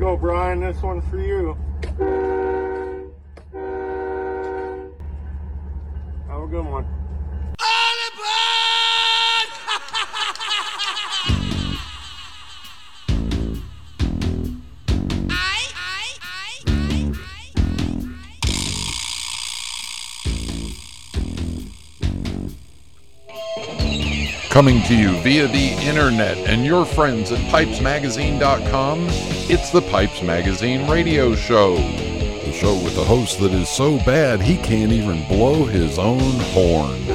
go, Brian. This one's for you. Have a good one. Coming to you via the internet and your friends at pipesmagazine.com, it's the Pipes Magazine radio show. The show with a host that is so bad he can't even blow his own horn.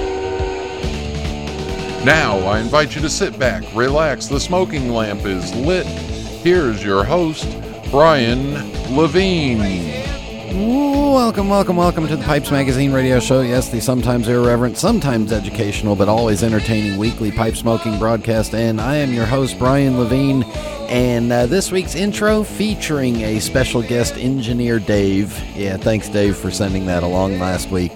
Now, I invite you to sit back, relax, the smoking lamp is lit. Here's your host, Brian Levine. Welcome, welcome, welcome to the Pipes Magazine radio show. Yes, the sometimes irreverent, sometimes educational, but always entertaining weekly pipe smoking broadcast. And I am your host, Brian Levine. And uh, this week's intro featuring a special guest engineer, Dave. Yeah, thanks, Dave, for sending that along last week.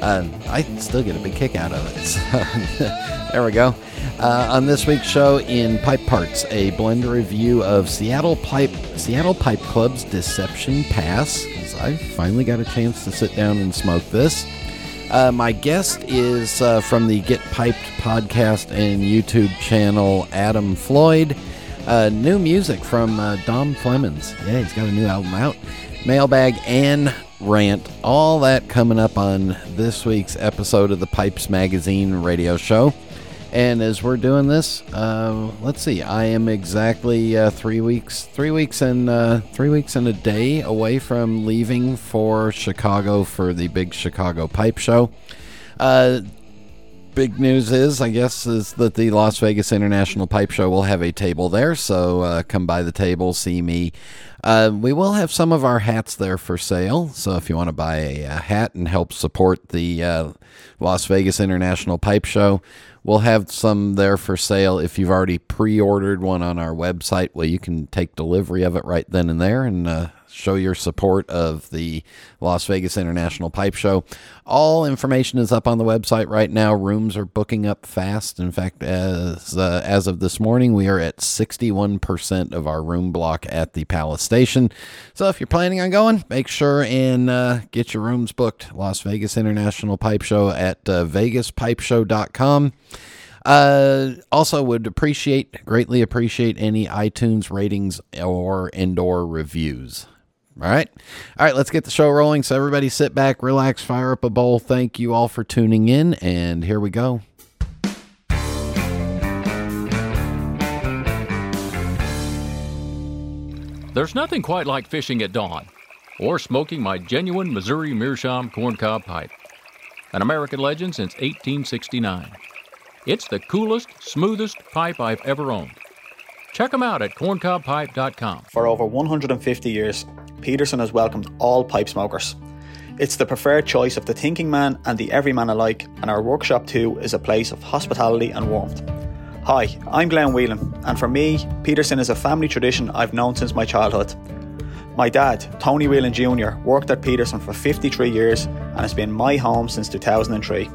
Uh, I still get a big kick out of it. So, there we go. Uh, on this week's show, in Pipe Parts, a blend review of Seattle Pipe Seattle Pipe Club's Deception Pass. I finally got a chance to sit down and smoke this. Uh, my guest is uh, from the Get Piped podcast and YouTube channel, Adam Floyd. Uh, new music from uh, Dom Flemons. Yeah, he's got a new album out. Mailbag and rant. All that coming up on this week's episode of the Pipes Magazine radio show. And as we're doing this, uh, let's see. I am exactly uh, three weeks, three weeks and uh, three weeks and a day away from leaving for Chicago for the big Chicago Pipe Show. Uh, big news is, I guess, is that the Las Vegas International Pipe Show will have a table there. So uh, come by the table, see me. Uh, we will have some of our hats there for sale. So if you want to buy a, a, hat and help support the Las Vegas International Pipe Show, we'll have some there for sale. If you've already pre ordered one on our website, well, you can take delivery of it right then and there and uh, show your support of the Las Vegas International Pipe Show. All information is up on the website right now. Rooms are booking up fast. In fact, as uh, as of this morning, we are at 61% of our room block at the Palace Station. So if you're planning on going, make sure and uh, get your rooms booked. Las Vegas International Pipe Show at uh, vegaspipeshow.com. Uh, also, would appreciate greatly appreciate any iTunes ratings or indoor reviews. All right. All right, let's get the show rolling. So, everybody sit back, relax, fire up a bowl. Thank you all for tuning in. And here we go. There's nothing quite like fishing at dawn or smoking my genuine Missouri Meerschaum corncob pipe, an American legend since 1869. It's the coolest, smoothest pipe I've ever owned. Check them out at corncobpipe.com. For over 150 years, Peterson has welcomed all pipe smokers. It's the preferred choice of the thinking man and the everyman alike, and our workshop too is a place of hospitality and warmth. Hi, I'm Glenn Whelan, and for me, Peterson is a family tradition I've known since my childhood. My dad, Tony Whelan Jr., worked at Peterson for 53 years and has been my home since 2003.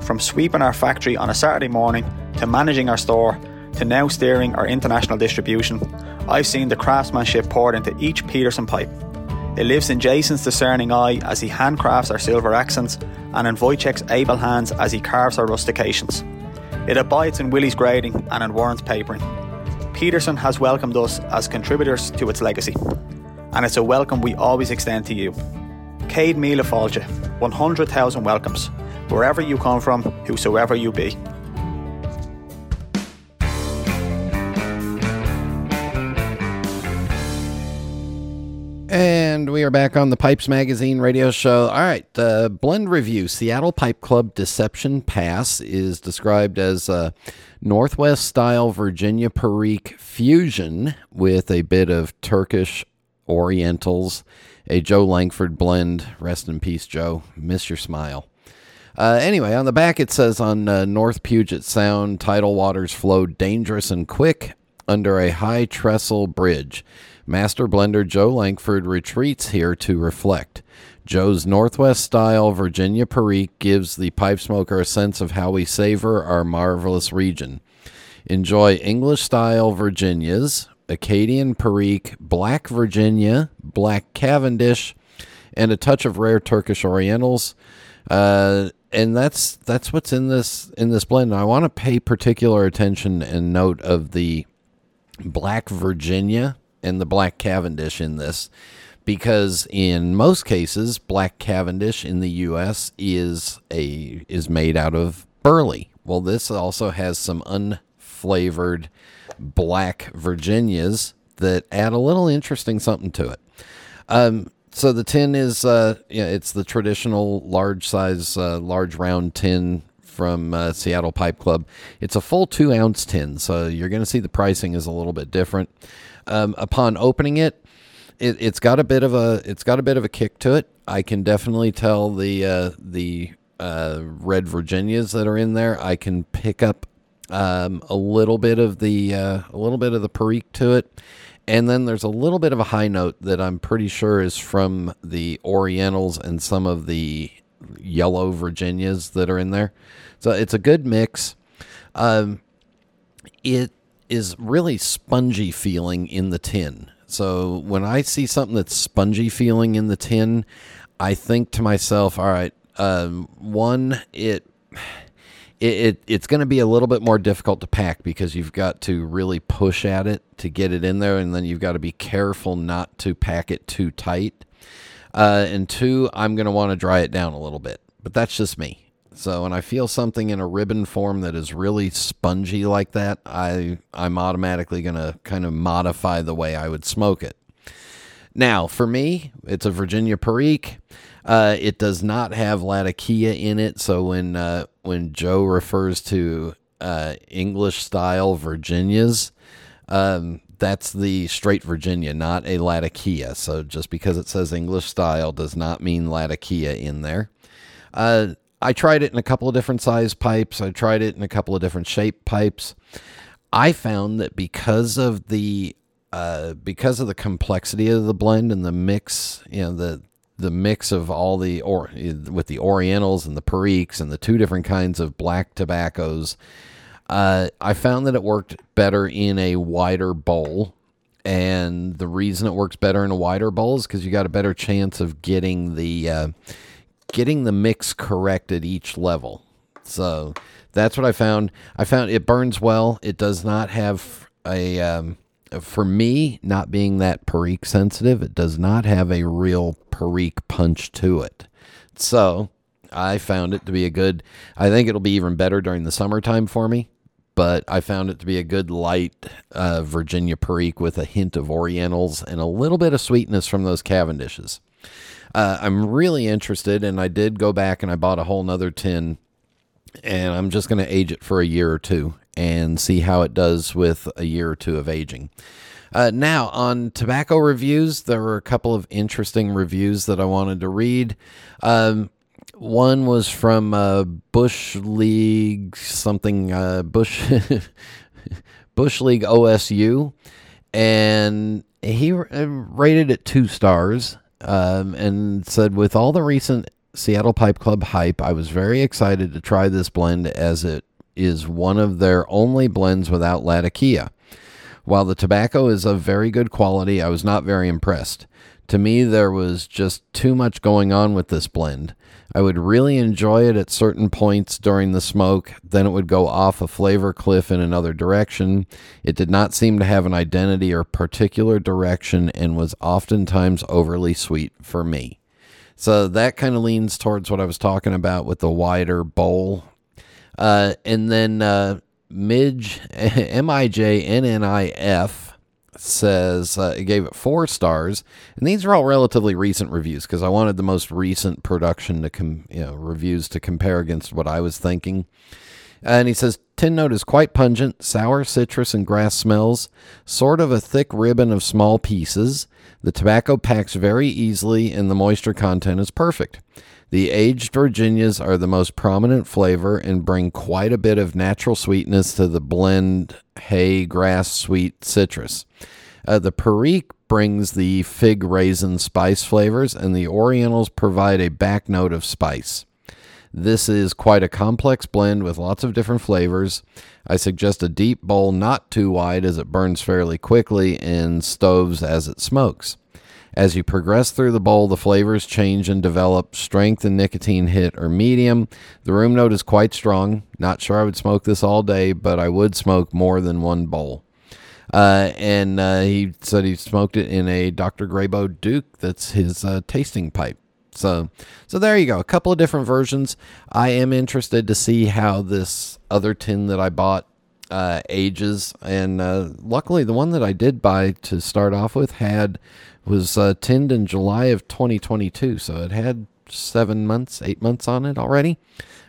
From sweeping our factory on a Saturday morning to managing our store to now steering our international distribution, I've seen the craftsmanship poured into each Peterson pipe. It lives in Jason's discerning eye as he handcrafts our silver accents and in Wojciech's able hands as he carves our rustications. It abides in Willie's grading and in Warren's papering. Peterson has welcomed us as contributors to its legacy, and it's a welcome we always extend to you. Céad Míle Fáilte, 100,000 welcomes, wherever you come from, whosoever you be. Are back on the Pipes Magazine radio show. All right, uh, blend review. Seattle Pipe Club Deception Pass is described as a Northwest style Virginia Perique fusion with a bit of Turkish Orientals, a Joe Langford blend. Rest in peace, Joe. Miss your smile. Uh, anyway, on the back it says on uh, North Puget Sound, tidal waters flow dangerous and quick under a high trestle bridge. Master blender Joe Langford retreats here to reflect. Joe's Northwest style Virginia Perique gives the pipe smoker a sense of how we savor our marvelous region. Enjoy English style Virginias, Acadian Perique, Black Virginia, Black Cavendish, and a touch of rare Turkish Orientals. Uh, and that's that's what's in this in this blend. I want to pay particular attention and note of the Black Virginia and the Black Cavendish in this because in most cases black cavendish in the US is a is made out of burley. Well, this also has some unflavored black Virginias that add a little interesting something to it. Um, so the tin is, uh, yeah, it's the traditional large size, uh, large round tin from uh, Seattle Pipe Club. It's a full two ounce tin, so you're going to see the pricing is a little bit different. Um, upon opening it, it, has got a bit of a it's got a bit of a kick to it. I can definitely tell the uh, the uh, red Virginias that are in there. I can pick up um, a little bit of the uh, a little bit of the Perique to it, and then there's a little bit of a high note that I'm pretty sure is from the Orientals and some of the yellow Virginias that are in there. So it's a good mix. Um, it is really spongy feeling in the tin. So when I see something that's spongy feeling in the tin, I think to myself, all right, um, one, it it, it it's going to be a little bit more difficult to pack because you've got to really push at it to get it in there, and then you've got to be careful not to pack it too tight. Uh, and two, I'm going to want to dry it down a little bit, but that's just me. So when I feel something in a ribbon form that is really spongy like that, I I'm automatically going to kind of modify the way I would smoke it. Now, for me, it's a Virginia Perique. Uh, it does not have Latakia in it, so when uh, when Joe refers to uh, English style Virginias, um, that's the straight Virginia, not a Latakia. So just because it says English style does not mean Latakia in there. Uh, I tried it in a couple of different size pipes. I tried it in a couple of different shape pipes. I found that because of the uh, because of the complexity of the blend and the mix, you know, the the mix of all the or with the Orientals and the Periques and the two different kinds of black tobaccos, uh, I found that it worked better in a wider bowl. And the reason it works better in a wider bowl is because you got a better chance of getting the uh, getting the mix correct at each level. So that's what I found. I found it burns well. It does not have a, um, for me, not being that Perique sensitive, it does not have a real Perique punch to it. So I found it to be a good, I think it'll be even better during the summertime for me. But I found it to be a good light uh, Virginia Perique with a hint of Orientals and a little bit of sweetness from those Cavendishes. Uh, I'm really interested, and I did go back and I bought a whole nother tin, and I'm just going to age it for a year or two and see how it does with a year or two of aging. Uh, now, on tobacco reviews, there were a couple of interesting reviews that I wanted to read. Um, one was from uh, Bush League something, uh, Bush Bush League OSU, and he uh, rated it two stars um, and said, with all the recent Seattle Pipe Club hype, I was very excited to try this blend as it is one of their only blends without Latakia. While the tobacco is of very good quality, I was not very impressed. To me, there was just too much going on with this blend. I would really enjoy it at certain points during the smoke, then it would go off a flavor cliff in another direction. It did not seem to have an identity or particular direction and was oftentimes overly sweet for me. So that kind of leans towards what I was talking about with the wider bowl. Uh, and then uh, Midge, M I J N N I F says uh, it gave it four stars, and these are all relatively recent reviews because I wanted the most recent production to com- you know reviews to compare against what I was thinking. And he says tin note is quite pungent, sour citrus and grass smells, sort of a thick ribbon of small pieces. The tobacco packs very easily, and the moisture content is perfect. The aged Virginias are the most prominent flavor and bring quite a bit of natural sweetness to the blend hay, grass, sweet citrus. Uh, the Perique brings the fig raisin spice flavors, and the Orientals provide a back note of spice. This is quite a complex blend with lots of different flavors. I suggest a deep bowl not too wide as it burns fairly quickly in stoves as it smokes. As you progress through the bowl, the flavors change and develop. Strength and nicotine hit are medium. The room note is quite strong. Not sure I would smoke this all day, but I would smoke more than one bowl. Uh, and uh, he said he smoked it in a Dr. Grabow Duke. That's his uh, tasting pipe. So, so there you go. A couple of different versions. I am interested to see how this other tin that I bought uh, ages, and uh, luckily the one that I did buy to start off with had was uh, tinned in July of 2022, so it had seven months, eight months on it already.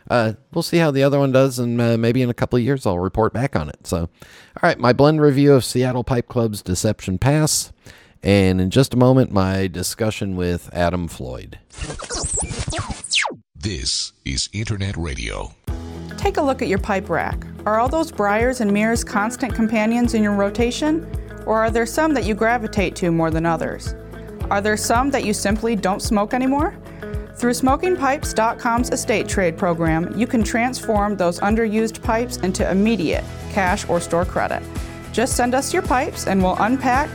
Uh, we'll see how the other one does, and uh, maybe in a couple of years I'll report back on it. So, all right, my blend review of Seattle Pipe Club's Deception Pass, and in just a moment, my discussion with Adam Floyd. This is Internet Radio. Take a look at your pipe rack. Are all those briars and mirrors constant companions in your rotation? Or are there some that you gravitate to more than others? Are there some that you simply don't smoke anymore? Through SmokingPipes.com's estate trade program, you can transform those underused pipes into immediate cash or store credit. Just send us your pipes and we'll unpack,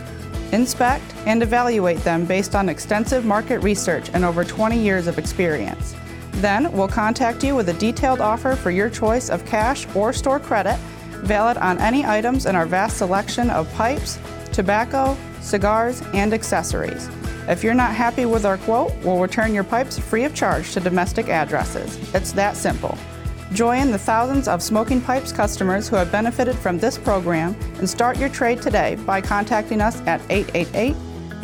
inspect, and evaluate them based on extensive market research and over 20 years of experience. Then we'll contact you with a detailed offer for your choice of cash or store credit valid on any items in our vast selection of pipes, tobacco, cigars, and accessories. If you're not happy with our quote, we'll return your pipes free of charge to domestic addresses. It's that simple. Join the thousands of Smoking Pipes customers who have benefited from this program and start your trade today by contacting us at 888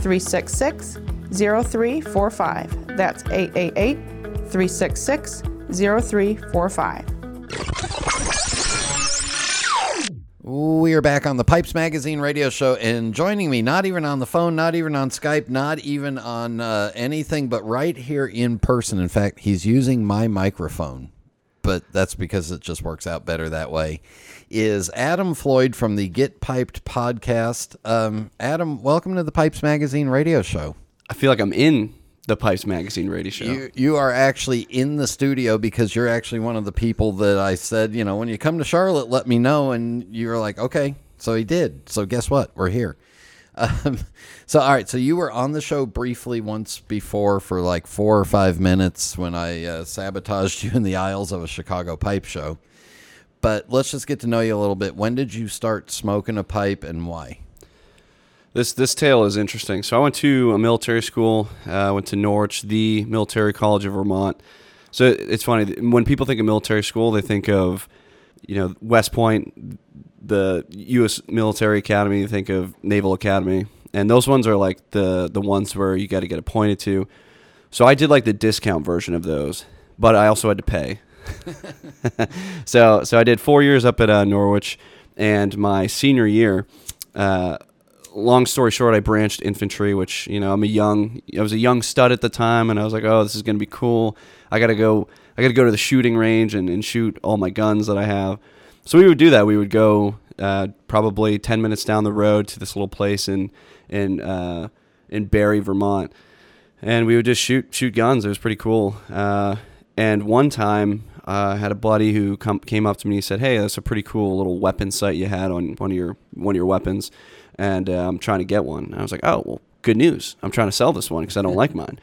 366 0345. That's 888 366 0345. We are back on the Pipes Magazine radio show, and joining me, not even on the phone, not even on Skype, not even on uh, anything, but right here in person. In fact, he's using my microphone, but that's because it just works out better that way. Is Adam Floyd from the Get Piped podcast. Um, Adam, welcome to the Pipes Magazine radio show. I feel like I'm in the Pipes Magazine radio show. You, you are actually in the studio because you're actually one of the people that I said, you know, when you come to Charlotte, let me know. And you were like, okay. So he did. So guess what? We're here. Um, so, all right. So you were on the show briefly once before for like four or five minutes when I uh, sabotaged you in the aisles of a Chicago pipe show. But let's just get to know you a little bit. When did you start smoking a pipe and why? This this tale is interesting. So I went to a military school. Uh, I went to Norwich, the Military College of Vermont. So it's funny when people think of military school, they think of you know West Point, the U.S. Military Academy. They think of Naval Academy, and those ones are like the the ones where you got to get appointed to. So I did like the discount version of those, but I also had to pay. so so I did four years up at uh, Norwich, and my senior year. Uh, long story short, I branched infantry, which you know I'm a young, I was a young stud at the time, and I was like, oh, this is gonna be cool. I gotta go, I gotta go to the shooting range and, and shoot all my guns that I have. So we would do that. We would go uh, probably ten minutes down the road to this little place in in uh, in Barre, Vermont, and we would just shoot shoot guns. It was pretty cool. Uh, and one time, uh, I had a buddy who come, came up to me and said, "Hey, that's a pretty cool little weapon sight you had on one of your one of your weapons." and uh, I'm trying to get one. And I was like, oh, well, good news. I'm trying to sell this one because I don't like mine.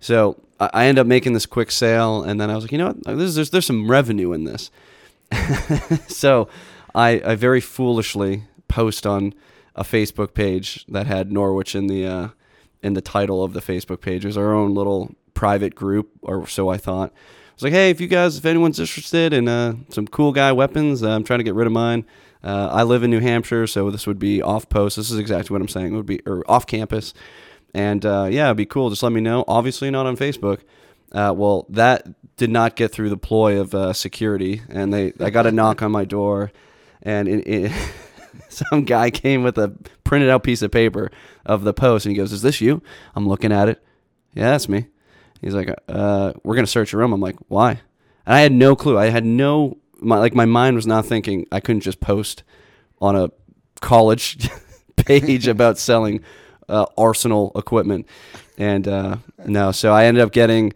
So I, I end up making this quick sale, and then I was like, you know what? There's, there's, there's some revenue in this. so I, I very foolishly post on a Facebook page that had Norwich in the uh, in the title of the Facebook page. It was our own little private group, or so I thought. I was like, hey, if you guys, if anyone's interested in uh, some cool guy weapons, uh, I'm trying to get rid of mine. Uh, I live in New Hampshire, so this would be off post. This is exactly what I'm saying. It would be or off campus, and uh, yeah, it'd be cool. Just let me know. Obviously, not on Facebook. Uh, well, that did not get through the ploy of uh, security, and they I got a knock on my door, and it, it, some guy came with a printed out piece of paper of the post, and he goes, "Is this you?" I'm looking at it. Yeah, that's me. He's like, uh, "We're gonna search your room." I'm like, "Why?" And I had no clue. I had no my like my mind was not thinking I couldn't just post on a college page about selling uh, arsenal equipment, and uh, no, so I ended up getting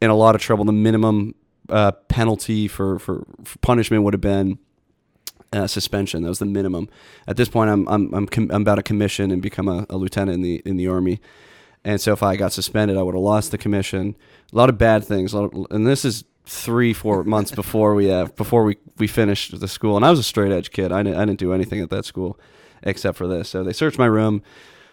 in a lot of trouble. The minimum uh, penalty for, for, for punishment would have been uh, suspension. That was the minimum. At this point, I'm I'm I'm, com- I'm about to commission and become a, a lieutenant in the in the army. And so if I got suspended, I would have lost the commission. A lot of bad things. Of, and this is three, four months before we uh, before we, we finished the school. And I was a straight edge kid. I didn't, I didn't do anything at that school except for this. So they searched my room.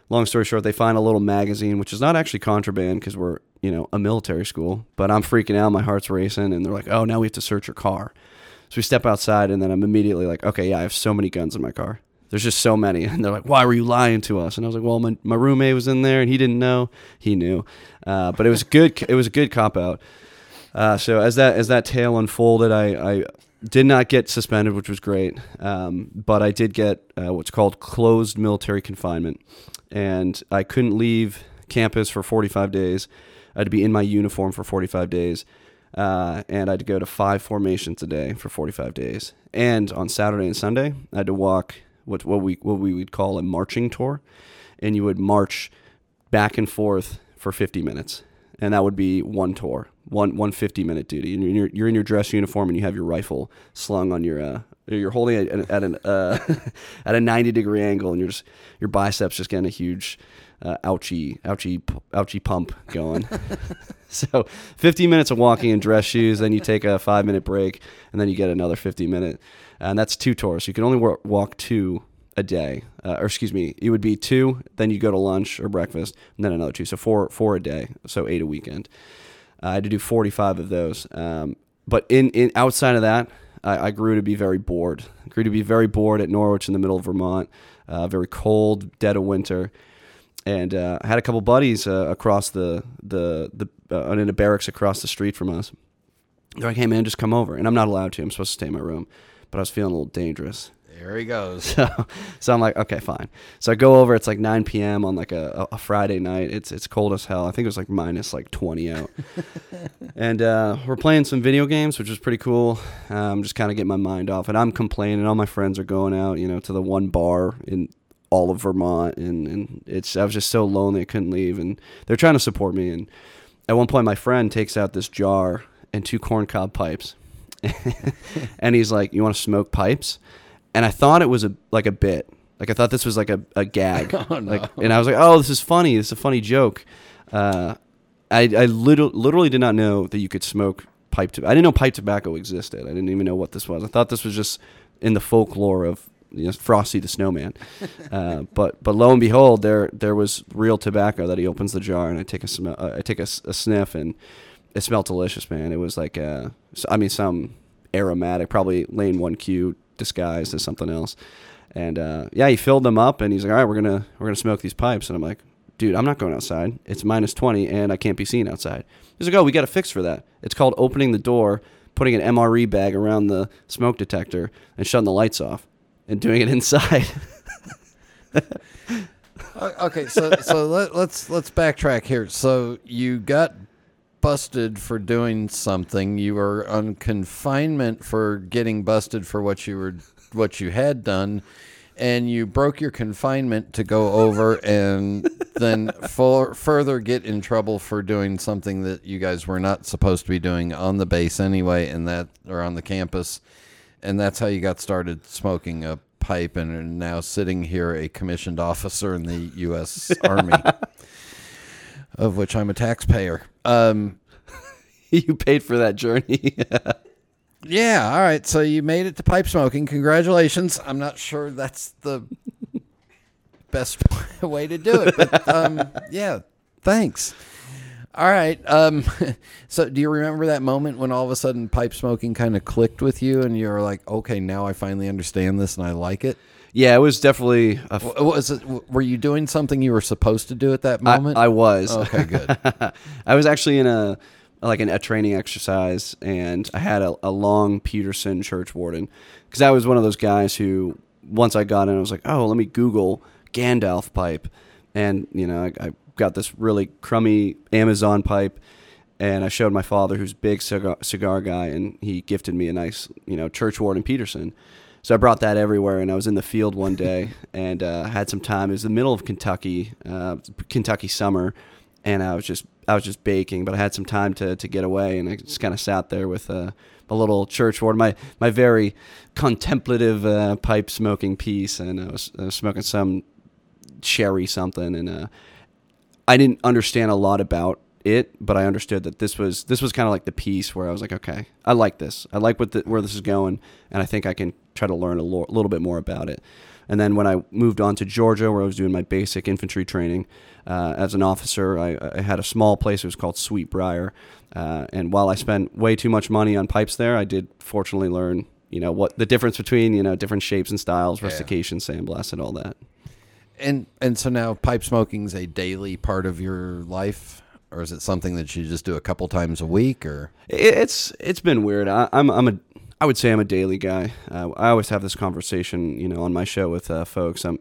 Long story short, they find a little magazine, which is not actually contraband because we're you know a military school. But I'm freaking out. My heart's racing, and they're like, "Oh, now we have to search your car." So we step outside, and then I'm immediately like, "Okay, yeah, I have so many guns in my car." There's just so many. And they're like, why were you lying to us? And I was like, well, my, my roommate was in there and he didn't know. He knew. Uh, but it was good. It was a good cop out. Uh, so as that as that tale unfolded, I, I did not get suspended, which was great. Um, but I did get uh, what's called closed military confinement, and I couldn't leave campus for 45 days. I had to be in my uniform for 45 days, uh, and I had to go to five formations a day for 45 days. And on Saturday and Sunday, I had to walk what what we what we would call a marching tour, and you would march back and forth for 50 minutes, and that would be one tour, one one 50 minute duty. And you're, you're in your dress uniform, and you have your rifle slung on your. Uh, you're holding it at, at an uh, at a 90 degree angle, and you're just your biceps just getting a huge uh, ouchie, ouchie, ouchie pump going. so 50 minutes of walking in dress shoes, then you take a five minute break, and then you get another 50 minute, and that's two tours. You can only wa- walk two a day, uh, or excuse me, it would be two, then you go to lunch or breakfast, and then another two, so four four a day, so eight a weekend. Uh, I had to do 45 of those, um, but in, in outside of that, I, I, grew to be very bored. I grew to be very bored at Norwich in the middle of Vermont, uh, very cold, dead of winter and uh, I had a couple buddies uh, across the the the uh, in a barracks across the street from us. They're like, "Hey man, just come over," and I'm not allowed to. I'm supposed to stay in my room, but I was feeling a little dangerous. There he goes. So, so I'm like, okay, fine. So I go over. It's like 9 p.m. on like a, a Friday night. It's it's cold as hell. I think it was like minus like 20 out. and uh, we're playing some video games, which is pretty cool. Um, just kind of get my mind off. And I'm complaining. All my friends are going out, you know, to the one bar in all of Vermont, and, and it's I was just so lonely I couldn't leave, and they're trying to support me. And at one point, my friend takes out this jar and two corncob pipes, and he's like, "You want to smoke pipes?" And I thought it was a like a bit, like I thought this was like a, a gag, oh, no. like, and I was like, "Oh, this is funny. This is a funny joke." Uh, I I literally, literally did not know that you could smoke pipe tobacco. I didn't know pipe tobacco existed. I didn't even know what this was. I thought this was just in the folklore of you know, Frosty the Snowman. Uh, but but lo and behold, there there was real tobacco that he opens the jar and I take a sm- uh, I take a, a, sniff and it smelled delicious, man. It was like uh, I mean some aromatic, probably lane one Q disguised as something else. And uh, yeah, he filled them up and he's like, all right, we're gonna we're gonna smoke these pipes. And I'm like, dude, I'm not going outside. It's minus 20 and I can't be seen outside. He's like, oh, we got a fix for that. It's called opening the door, putting an MRE bag around the smoke detector, and shutting the lights off and doing it inside. okay, so so let, let's let's backtrack here. So you got busted for doing something. You were on confinement for getting busted for what you were what you had done, and you broke your confinement to go over and then for, further get in trouble for doing something that you guys were not supposed to be doing on the base anyway, and that or on the campus and that's how you got started smoking a pipe and are now sitting here a commissioned officer in the U.S. Army, of which I'm a taxpayer. Um, you paid for that journey. yeah. All right. So you made it to pipe smoking. Congratulations. I'm not sure that's the best way to do it, but um, yeah. Thanks. All right. Um, so, do you remember that moment when all of a sudden pipe smoking kind of clicked with you, and you're like, "Okay, now I finally understand this, and I like it." Yeah, it was definitely. A f- was it? Were you doing something you were supposed to do at that moment? I, I was. Okay, good. I was actually in a like an, a training exercise, and I had a, a long Peterson church warden because I was one of those guys who once I got in, I was like, "Oh, let me Google Gandalf pipe," and you know, I, I got this really crummy Amazon pipe, and I showed my father, who's a big cigar, cigar guy, and he gifted me a nice, you know, Church Warden Peterson. So I brought that everywhere, and I was in the field one day and uh, had some time. It was the middle of Kentucky, uh, Kentucky summer, and I was just I was just baking, but I had some time to to get away, and I just kind of sat there with a, a little church ward, my my very contemplative uh, pipe smoking piece, and I was, I was smoking some cherry something, and uh, I didn't understand a lot about it, but I understood that this was this was kind of like the piece where I was like, okay, I like this, I like what the, where this is going, and I think I can try to learn a lo- little bit more about it. And then when I moved on to Georgia, where I was doing my basic infantry training uh, as an officer, I, I, had a small place. It was called Sweet Briar. Uh, and while I spent way too much money on pipes there, I did fortunately learn, you know, what the difference between, you know, different shapes and styles, rustication, sandblast, and all that. And and so now pipe smoking's a daily part of your life, or is it something that you just do a couple times a week, or It- It's it's been weird. I, I'm I'm a I would say I'm a daily guy. Uh, I always have this conversation, you know, on my show with uh, folks. Um,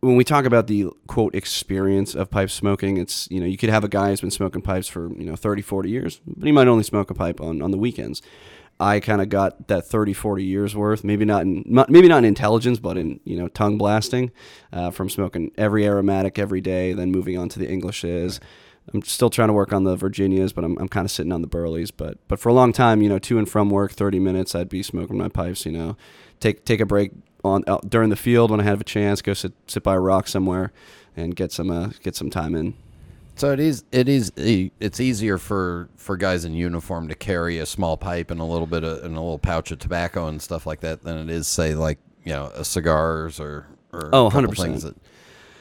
when we talk about the quote experience of pipe smoking, it's you know you could have a guy who's been smoking pipes for you know 30, 40 years, but he might only smoke a pipe on on the weekends. I kind of got that 30, 40 years worth, maybe not in maybe not in intelligence, but in you know tongue blasting uh, from smoking every aromatic every day, then moving on to the Englishes. I'm still trying to work on the Virginias, but I'm, I'm kind of sitting on the Burleys. But but for a long time, you know, to and from work, 30 minutes, I'd be smoking my pipes. You know, take take a break on during the field when I have a chance, go sit sit by a rock somewhere, and get some uh, get some time in. So it is it is it's easier for for guys in uniform to carry a small pipe and a little bit of and a little pouch of tobacco and stuff like that than it is say like you know a cigars or or Oh, 100%.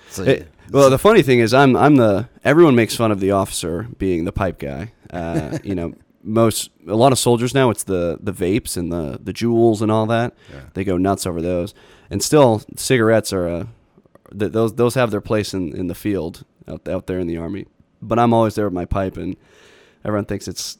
So, It- well, the funny thing is, I'm I'm the everyone makes fun of the officer being the pipe guy. Uh, you know, most a lot of soldiers now it's the the vapes and the the Juuls and all that. They go nuts over those, and still cigarettes are a those those have their place in, in the field out out there in the army. But I'm always there with my pipe, and everyone thinks it's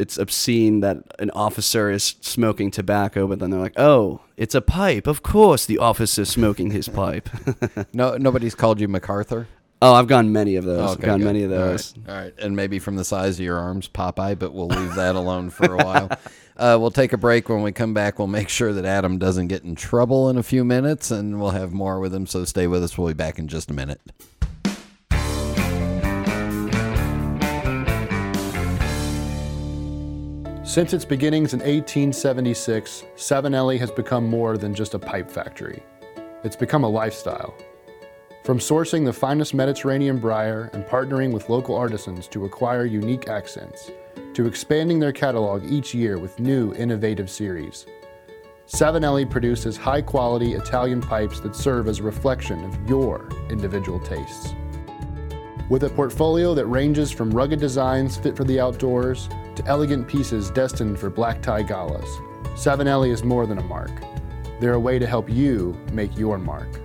it's obscene that an officer is smoking tobacco, but then they're like, "Oh, it's a pipe. Of course, the officer's smoking his pipe." no nobody's called you MacArthur. Oh, I've gone many of those. Oh, I've gone good. many of All right. those. All right. And maybe from the size of your arms, Popeye, but we'll leave that alone for a while. Uh, we'll take a break. When we come back, we'll make sure that Adam doesn't get in trouble in a few minutes, and we'll have more with him. So stay with us. We'll be back in just a minute. Since its beginnings in 1876, Savinelli has become more than just a pipe factory. It's become a lifestyle. From sourcing the finest Mediterranean briar and partnering with local artisans to acquire unique accents, to expanding their catalog each year with new innovative series. Savinelli produces high quality Italian pipes that serve as a reflection of your individual tastes. With a portfolio that ranges from rugged designs fit for the outdoors to elegant pieces destined for black tie galas, Savinelli is more than a mark. They're a way to help you make your mark.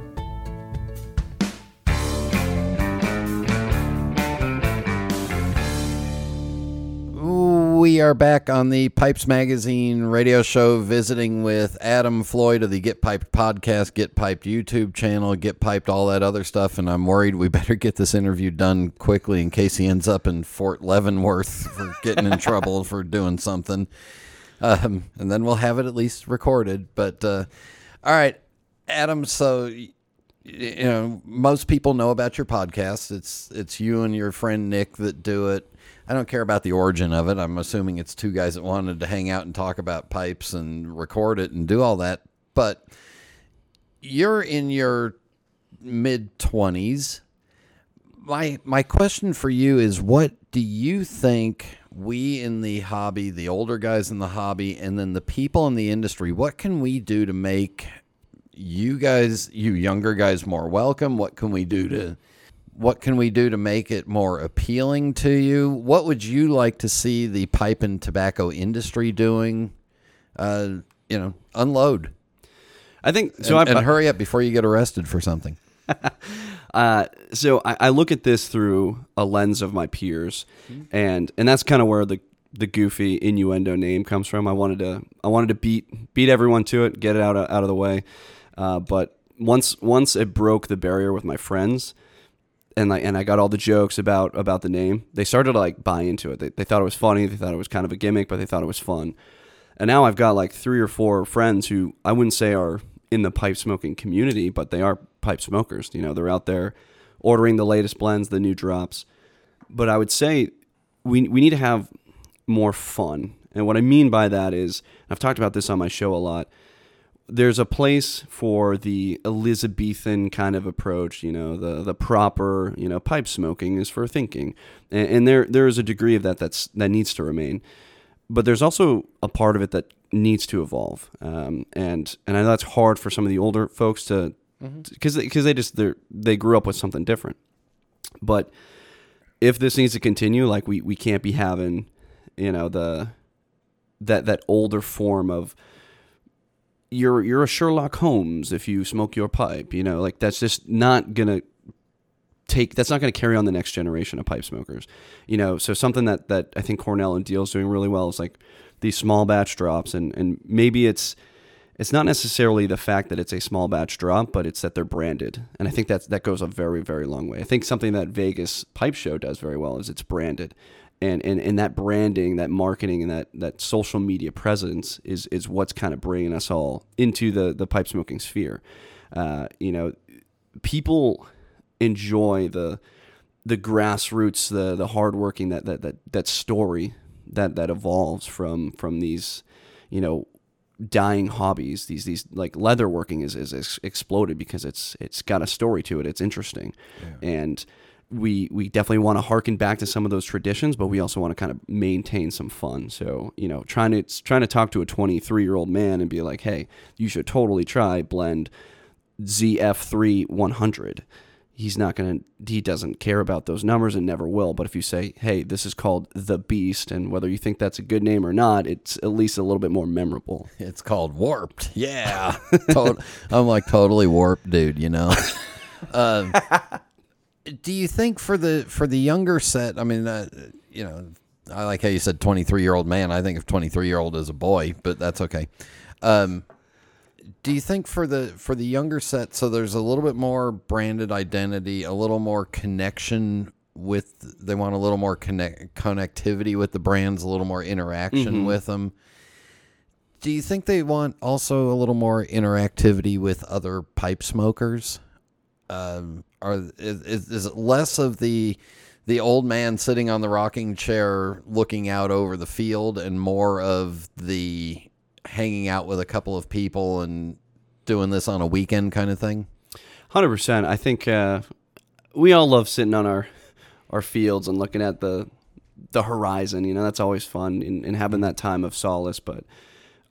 We are back on the Pipes Magazine radio show, visiting with Adam Floyd of the Get Piped podcast, Get Piped YouTube channel, Get Piped, all that other stuff. And I'm worried we better get this interview done quickly in case he ends up in Fort Leavenworth for getting in trouble for doing something. Um, and then we'll have it at least recorded. But uh, all right, Adam. So you know, most people know about your podcast. It's it's you and your friend Nick that do it. I don't care about the origin of it. I'm assuming it's two guys that wanted to hang out and talk about pipes and record it and do all that. But you're in your mid 20s. My my question for you is what do you think we in the hobby, the older guys in the hobby and then the people in the industry, what can we do to make you guys, you younger guys more welcome? What can we do to what can we do to make it more appealing to you? What would you like to see the pipe and tobacco industry doing? Uh, you know, unload. I think So and, I, and hurry up before you get arrested for something. Uh, so I, I look at this through a lens of my peers, and and that's kind of where the the goofy innuendo name comes from. I wanted to I wanted to beat beat everyone to it, get it out of, out of the way. Uh, but once once it broke the barrier with my friends, and like and I got all the jokes about about the name, they started to like buy into it. They, they thought it was funny. They thought it was kind of a gimmick, but they thought it was fun. And now I've got like three or four friends who I wouldn't say are in the pipe smoking community, but they are pipe smokers. You know, they're out there ordering the latest blends, the new drops. but I would say we we need to have more fun. And what I mean by that is, I've talked about this on my show a lot. There's a place for the Elizabethan kind of approach, you know, the the proper, you know, pipe smoking is for thinking, and, and there there is a degree of that that's that needs to remain, but there's also a part of it that needs to evolve, um, and and I know that's hard for some of the older folks to, because because they just they they grew up with something different, but if this needs to continue, like we, we can't be having, you know, the that that older form of you're you're a Sherlock Holmes if you smoke your pipe, you know, like that's just not gonna take that's not gonna carry on the next generation of pipe smokers. You know, so something that that I think Cornell and Diehl's doing really well is like these small batch drops and and maybe it's it's not necessarily the fact that it's a small batch drop, but it's that they're branded. And I think that that goes a very, very long way. I think something that Vegas Pipe Show does very well is it's branded. And, and, and that branding, that marketing, and that, that social media presence is, is what's kind of bringing us all into the, the pipe smoking sphere. Uh, you know, people enjoy the the grassroots, the the hardworking that that that that story that that evolves from from these, you know, dying hobbies. These these like leather working is, is, is exploded because it's it's got a story to it. It's interesting, and we we definitely want to harken back to some of those traditions, but we also want to kind of maintain some fun. So you know, trying to trying to talk to a 23 year old man and be like, hey, you should totally try blend ZF3 100. He's not gonna. He doesn't care about those numbers and never will. But if you say, "Hey, this is called the Beast," and whether you think that's a good name or not, it's at least a little bit more memorable. It's called Warped. Yeah. Tot- I'm like totally warped, dude, you know. um, do you think for the for the younger set, I mean, uh, you know, I like how you said 23 year old man. I think of 23 year old as a boy, but that's okay. Um, do you think for the for the younger set, so there's a little bit more branded identity, a little more connection with they want a little more connect connectivity with the brands, a little more interaction Mhm. with them. Do you think they want also a little more interactivity with other pipe smokers? Um, are is, is, it less of the the old man sitting on the rocking chair looking out over the field, and more of the hanging out with a couple of people and doing this on a weekend kind of thing? Hundred percent. I think uh, we all love sitting on our our fields and looking at the the horizon. You know, that's always fun and, and having that time of solace. But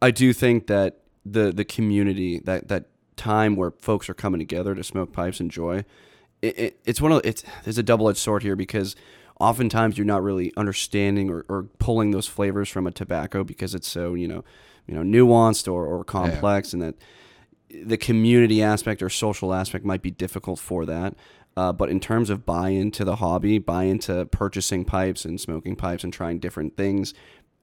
I do think that the the community that that time where folks are coming together to smoke pipes and joy, it, it, it's one of it's there's a double edged sword here because oftentimes you're not really understanding or, or pulling those flavors from a tobacco because it's so you know you know nuanced or, or complex and that the community aspect or social aspect might be difficult for that. Uh, but in terms of buy into the hobby, buy into purchasing pipes and smoking pipes and trying different things,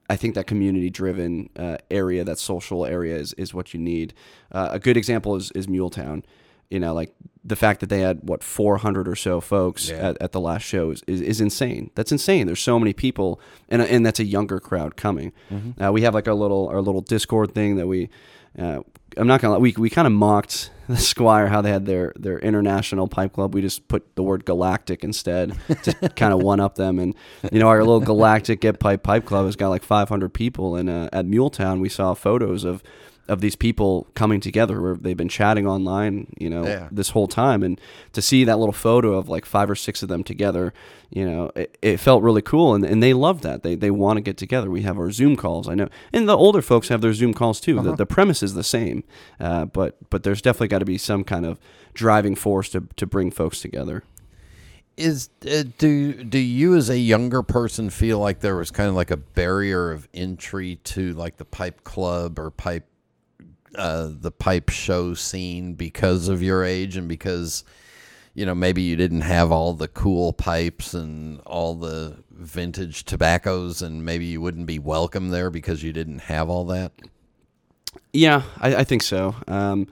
I think that community driven uh, area, that social area, is, is what you need. Uh, a good example is, is Muletown. You know, like the fact that they had, what, 400 or so folks Yeah. at, at the last show is, is, is insane. That's insane. There's so many people, and, and that's a younger crowd coming. Uh, we have like our little, our little Discord thing that we, uh, I'm not gonna lie, we we kind of mocked the Squire how they had their their international pipe club. We just put the word galactic instead to kind of one up them. And you know, our little galactic get pipe pipe club has got like 500 people. And uh, at Muletown, we saw photos of of these people coming together where they've been chatting online, you know, Yeah. this whole time. And to see that little photo of like five or six of them together, you know, it, it felt really cool. And, and they love that. They, they want to get together. We have our Zoom calls. I know. And the older folks have their Zoom calls too. The, the premise is the same. Uh, but, but there's definitely got to be some kind of driving force to, to bring folks together. is uh, do do you as a younger person feel like there was kind of like a barrier of entry to like the pipe club or pipe uh, the pipe show scene because of your age and because you know maybe you didn't have all the cool pipes and all the vintage tobaccos and maybe you wouldn't be welcome there because you didn't have all that Yeah, I, I think so. Um,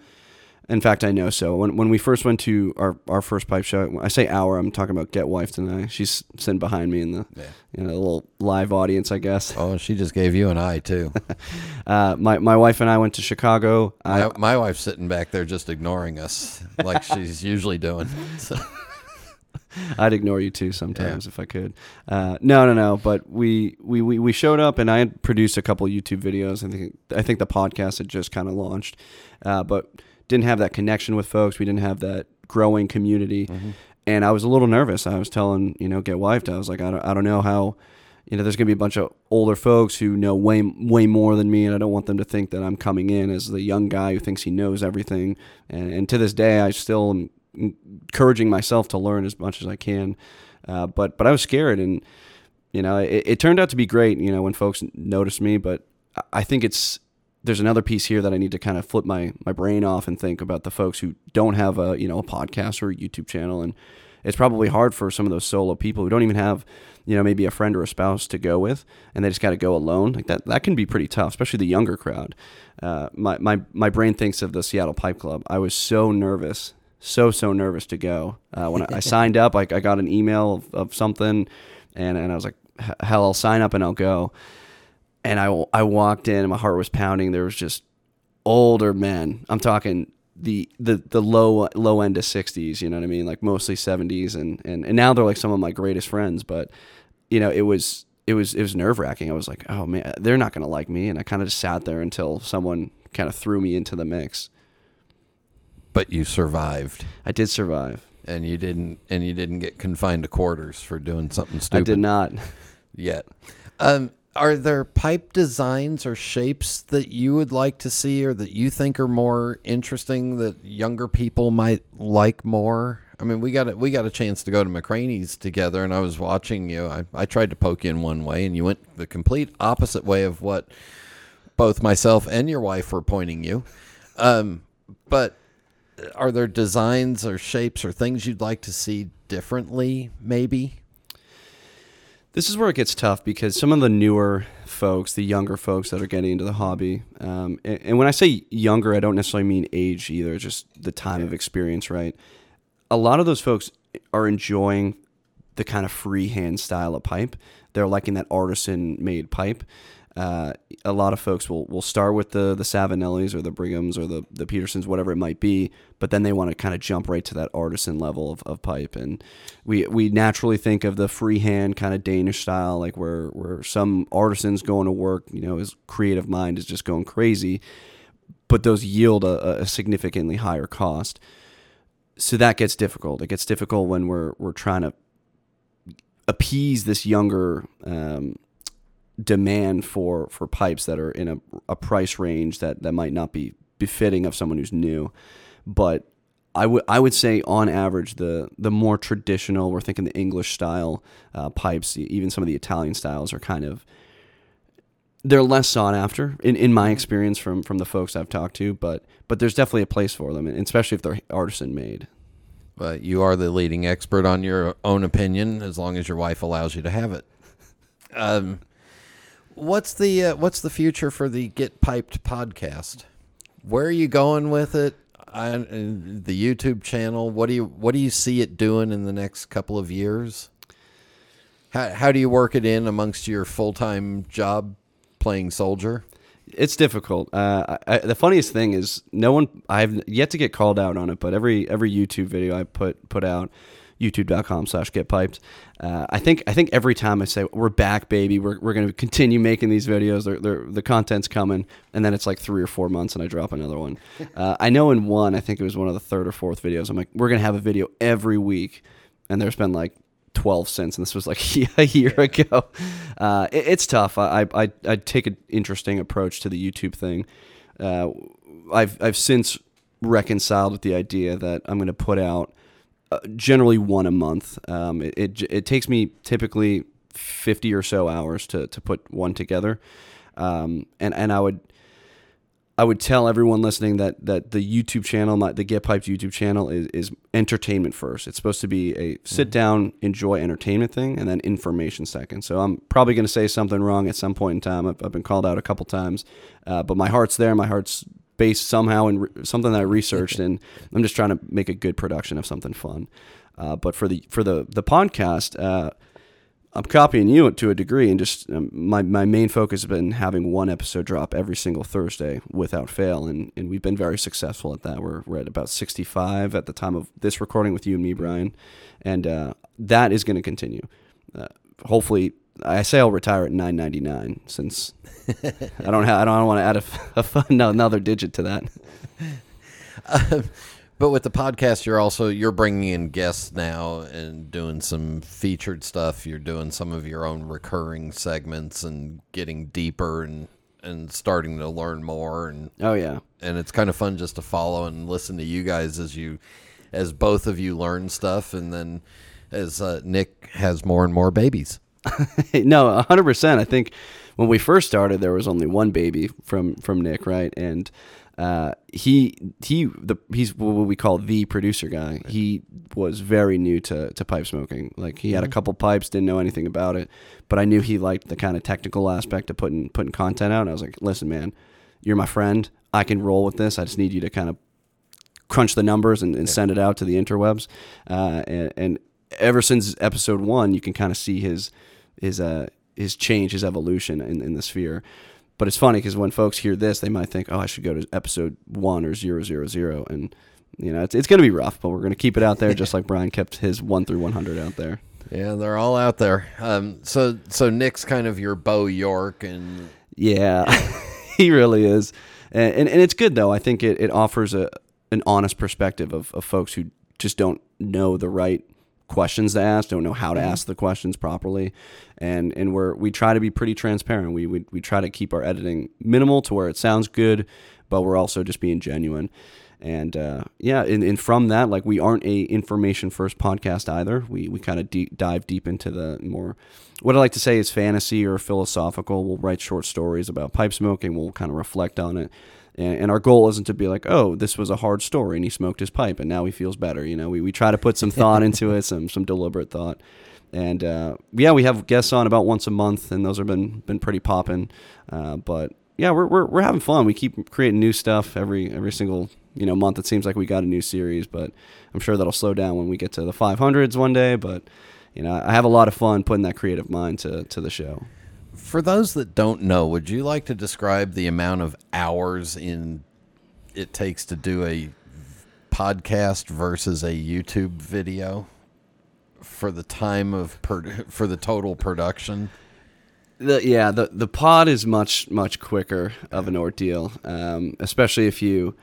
in fact, I know so. When when we first went to our, our first pipe show, I say our, I'm talking about Get Wife tonight. She's sitting behind me in the Yeah. you know, little live audience, I guess. oh she just gave you an eye too Uh, my my wife and I went to Chicago. my, I, my wife's sitting back there just ignoring us like she's usually doing so. I'd ignore you too sometimes if I could. Uh, no, no, no. But we, we, we, we showed up, and I had produced a couple YouTube videos. I think I think the podcast had just kind of launched, uh, but didn't have that connection with folks. We didn't have that growing community, and I was a little nervous. I was telling you know get wifed. I was like I don't I don't know how. You know, there's gonna be a bunch of older folks who know way way more than me, and I don't want them to think that I'm coming in as the young guy who thinks he knows everything. And, and to this day, I still am encouraging myself to learn as much as I can. Uh, but but I was scared, and you know, it, it turned out to be great. You know, when folks noticed me, but I think it's there's another piece here that I need to kind of flip my my brain off and think about the folks who don't have a you know a podcast or a YouTube channel, and it's probably hard for some of those solo people who don't even have you know maybe a friend or a spouse to go with, and they just got to go alone. Like that that can be pretty tough, especially the younger crowd. Uh, my my my brain thinks of the Seattle Pipe Club. I was so nervous so so nervous to go. Uh, when I, I signed up, like I got an email of, of something, and and I was like, hell, I'll sign up and I'll go. And I I walked in, and my heart was pounding. There was just older men. I'm talking the the the low low end of 60s. You know what I mean? Like mostly 70s, and and and now they're like some of my greatest friends. But you know, it was. It was it was nerve wracking. I was like, oh man, they're not gonna like me, and I kind of just sat there until someone kind of threw me into the mix. But you survived, I did survive. and you didn't, and you didn't get confined to quarters for doing something stupid. I did not. yet. Um, are there pipe designs or shapes that you would like to see or that you think are more interesting that younger people might like more? I mean, we got a, we got a chance to go to McCranie's together, and I was watching you. I, I tried to poke you in one way, and you went the complete opposite way of what both myself and your wife were pointing you. Um, but are there designs or shapes or things you'd like to see differently? Maybe. This is where it gets tough because some of the newer folks, the younger folks that are getting into the hobby, um, and, and when I say younger, I don't necessarily mean age either, just the time of experience, right? A lot of those folks are enjoying the kind of freehand style of pipe. They're liking that artisan made pipe. Uh, a lot of folks will, will start with the the Savinellis or the Brighams or the, the Petersons, whatever it might be, but then they want to kind of jump right to that artisan level of, of pipe. And we we naturally think of the freehand kind of Danish style, like where where some artisans going to work, you know, his creative mind is just going crazy, but those yield a, a significantly higher cost. So that gets difficult. It gets difficult when we're we're trying to appease this younger um, demand for for pipes that are in a, a price range that that might not be befitting of someone who's new. But I would I would say on average the the more traditional we're thinking the English style uh, pipes even some of the Italian styles are kind of they're less sought after in, in my experience from from the folks I've talked to but but there's definitely a place for them and especially if they're artisan made But you are the leading expert on your own opinion, as long as your wife allows you to have it. Um, what's the uh, what's the future for the Get Piped podcast? Where are you going with it? I, the YouTube channel. What do you what do you see it doing in the next couple of years? How how do you work it in amongst your full time job playing soldier? it's difficult. Uh, I, the funniest thing is no one I've yet to get called out on it, but every every YouTube video I put put out, youtube.com slash get piped. Uh, I think I think every time I say we're back, baby, we're, we're going to continue making these videos. They're, they're, the content's coming, and then it's like three or four months, and I drop another one. Uh, I know in one, I think it was one of the third or fourth videos. I'm like, we're going to have a video every week, and there's been like 12 cents, and this was like a year ago. Uh, it, it's tough. I, I I take an interesting approach to the YouTube thing. Uh, I've I've since reconciled with the idea that I'm going to put out generally one a month. Um, it, it it takes me typically 50 or so hours to to put one together, um, and and I would. I would tell everyone listening that that the YouTube channel, my, the Get Piped YouTube channel, is, is entertainment first. It's supposed to be a sit down, enjoy entertainment thing, and then information second. So I'm probably going to say something wrong at some point in time. I've, I've been called out a couple times, uh, but my heart's there. My heart's based somehow in re- something that I researched, and I'm just trying to make a good production of something fun. Uh, but for the for the the podcast, uh, I'm copying you to a degree, and just um, my my main focus has been having one episode drop every single Thursday without fail, and, and we've been very successful at that. We're we're at about 65 at the time of this recording with you and me, Brian, and uh, that is going to continue. Uh, hopefully, I say I'll retire at 9.99 since I don't have I don't want to add a, a fun, no, another digit to that. But with the podcast, you're also you're bringing in guests now and doing some featured stuff. You're doing some of your own recurring segments and getting deeper and and starting to learn more and Oh yeah, and it's kind of fun just to follow and listen to you guys as you as both of you learn stuff and then as uh, Nick has more and more babies. no, hundred percent. I think when we first started, there was only one baby from from Nick, right? And uh, he he the he's what we call the producer guy. He was very new to to pipe smoking. Like he had a couple pipes, didn't know anything about it, but I knew he liked the kind of technical aspect of putting putting content out. And I was like, listen, man, you're my friend. I can roll with this. I just need you to kind of crunch the numbers and, and send it out to the interwebs. Uh, and, and ever since episode one, you can kind of see his his uh his change, his evolution in, in the sphere. But it's funny because when folks hear this, they might think, "Oh, I should go to episode one or zero zero zero," and you know, it's it's going to be rough, but we're going to keep it out there, just like Brian kept his one through one hundred out there. Yeah, they're all out there. Um, so so Nick's kind of your Bo York and Yeah, he really is, and, and and it's good though. I think it, it offers a an honest perspective of, of folks who just don't know the right questions to ask, don't know how to ask the questions properly, and and we're we try to be pretty transparent. We we we try to keep our editing minimal to where it sounds good, but we're also just being genuine. And uh, yeah, and, and from that, like we aren't a information first podcast either. We we kind of deep, dive deep into the more what I like to say is fantasy or philosophical. We'll write short stories about pipe smoking. We'll kind of reflect on it. And, and our goal isn't to be like, oh, this was a hard story and he smoked his pipe and now he feels better. You know, we, we try to put some thought into it, some some deliberate thought. And uh, yeah, we have guests on about once a month, and those have been been pretty popping. Uh, but yeah, we're, we're we're having fun. We keep creating new stuff every every single you know month. It seems like we got a new series, but I'm sure that'll slow down when we get to the 500s one day. But you know, I have a lot of fun putting that creative mind to to the show. For those that don't know, would you like to describe the amount of hours in it takes to do a podcast versus a YouTube video for the time of per, for the total production? The, yeah, the the pod is much much quicker of an ordeal, um, especially if you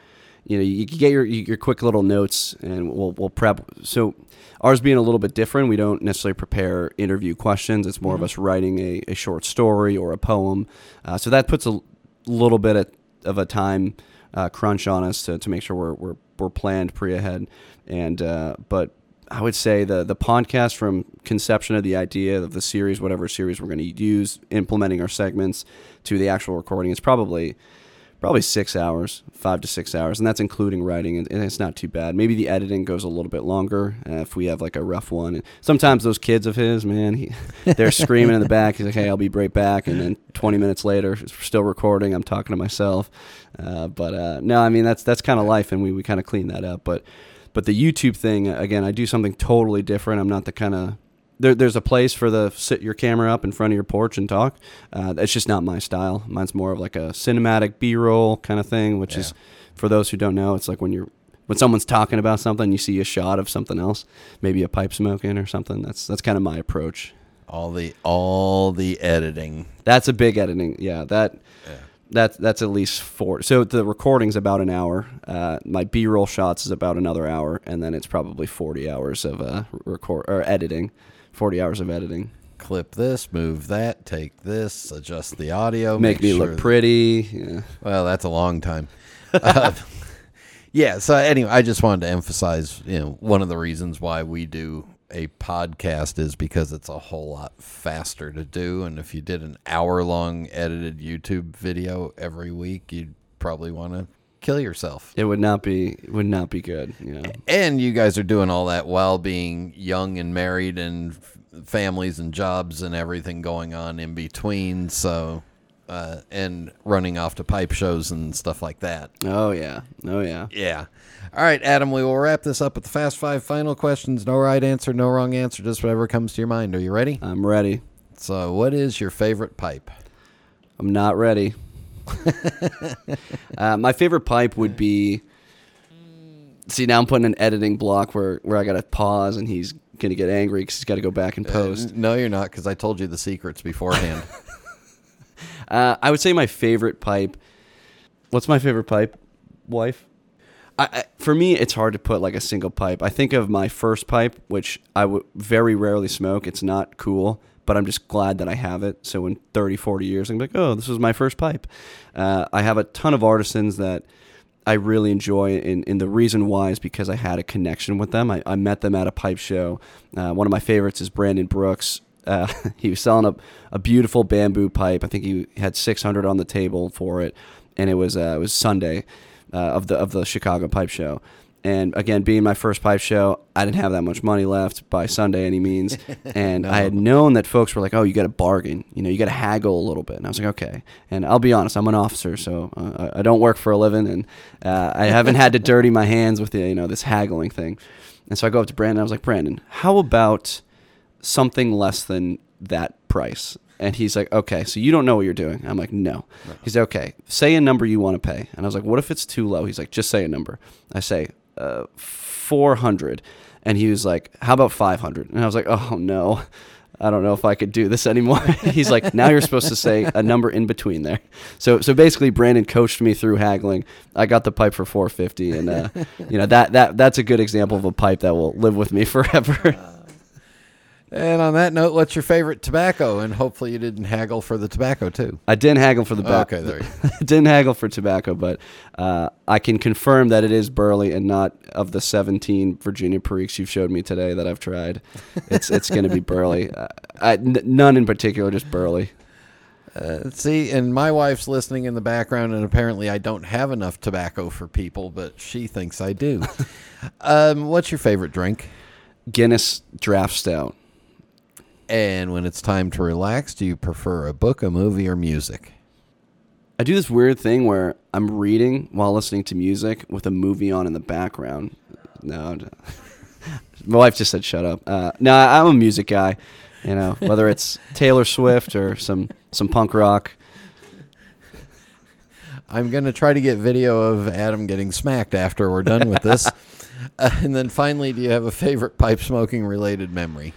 you know you can get your your quick little notes and we'll we'll prep. So ours being a little bit different, we don't necessarily prepare interview questions. It's more of us writing a, a short story or a poem. Uh, so that puts a little bit of, of a time uh, crunch on us to, to make sure we're we're, we're planned pre ahead. And uh, but I would say the the podcast from conception of the idea of the series, whatever series we're going to use, implementing our segments to the actual recording, it's probably probably six hours, five to six hours, and that's including writing, and, it's not too bad. Maybe the editing goes a little bit longer uh, if we have like a rough one. And sometimes those kids of his, man, he, they're screaming in the back. He's like, "Hey, I'll be right back," and then 20 minutes later, it's still recording. I'm talking to myself, uh, but uh, no, I mean that's that's kind of life, and we we kind of clean that up, but. But the YouTube thing, again, I do something totally different. I'm not the kind of there, there's a place for the sit your camera up in front of your porch and talk. Uh, that's just not my style. Mine's more of like a cinematic B-roll kind of thing, which is for those who don't know, it's like when you're when someone's talking about something, you see a shot of something else, maybe a pipe smoking or something. That's that's kind of my approach. All the all the editing. That's a big editing. Yeah, that that's that's at least four. So the recording's about an hour. Uh, my B-roll shots is about another hour, and then it's probably forty hours of uh, record or editing. Forty hours of editing. Clip this, move that, take this, adjust the audio, Make, me sure look pretty. Yeah. Well, that's a long time. Uh, yeah. So anyway, I just wanted to emphasize, you know, one of the reasons why we do a podcast is because it's a whole lot faster to do, and if you did an hour-long edited YouTube video every week, you'd probably want to kill yourself. It would not be it would not be good. You know. And you guys are doing all that while being young and married and f- families and jobs and everything going on in between. So uh, and running off to pipe shows and stuff like that. Oh yeah. Oh yeah. Yeah. All right, Adam, we will wrap this up with the fast five final questions. No right answer, no wrong answer, just whatever comes to your mind. Are you ready? I'm ready. So, what is your favorite pipe? I'm not ready. uh, my favorite pipe would be. See, now I'm putting an editing block where, where I got to pause and he's going to get angry because he's got to go back and post. Uh, no, you're not, because I told you the secrets beforehand. uh, I would say my favorite pipe. What's my favorite pipe, wife? I, I, for me, it's hard to put like a single pipe. I think of my first pipe, which I would very rarely smoke. It's not cool, but I'm just glad that I have it. So in 30, 40 years, I'm like, oh, this was my first pipe. Uh, I have a ton of artisans that I really enjoy, and, and the reason why is because I had a connection with them. I, I met them at a pipe show. Uh, one of my favorites is Brandon Brooks. Uh, he was selling a, a beautiful bamboo pipe. I think he had 600 on the table for it, and it was uh, it was Sunday uh, of the of the Chicago Pipe Show. And again, being my first pipe show, I didn't have that much money left by Sunday any means. And No. I had known that folks were like, "Oh, you got to bargain. You know, you got to haggle a little bit." And I was like, "Okay." And I'll be honest, I'm an officer, so uh, I I don't work for a living, and uh, I haven't had to dirty my hands with the you know this haggling thing. And so I go up to Brandon. I was like, "Brandon, how about something less than that price?" And he's like, "Okay, so you don't know what you're doing." I'm like, "No." He's like, "Okay, say a number you want to pay." And I was like, "What if it's too low?" He's like, "Just say a number." I say, uh, 400 and he was like how about 500 and i was like oh no. I don't know if i could do this anymore. He's like now you're supposed to say a number in between there. So so basically brandon coached me through haggling. I got the pipe for 450 and uh, you know that that that's a good example of a pipe that will live with me forever and on that note, what's your favorite tobacco? And hopefully, you didn't haggle for the tobacco too. I didn't haggle for the back. Okay, there you didn't haggle for tobacco, but uh, I can confirm that it is Burley and not of the 17 Virginia Periques you've showed me today that I've tried. It's it's going to be Burley. Uh, I, n- none in particular, just Burley. Uh, see, and my wife's listening in the background, and apparently I don't have enough tobacco for people, but she thinks I do. um, what's your favorite drink? Guinness Draft Stout. And when it's time to relax, do you prefer a book, a movie, or music? I do this weird thing where I'm reading while listening to music with a movie on in the background. No, my wife just said shut up. Uh, no, I'm a music guy. You know, whether it's Taylor Swift or some some punk rock. I'm going to try to get video of Adam getting smacked after we're done with this. uh, and then finally, do you have a favorite pipe smoking related memory?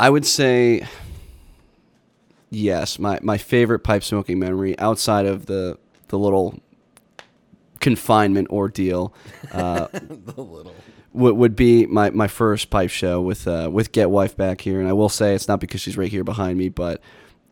I would say yes. My my favorite pipe smoking memory outside of the the little confinement ordeal. Uh, the little. would, would be my, my first pipe show with uh, with Get Wife back here, and I will say it's not because she's right here behind me, but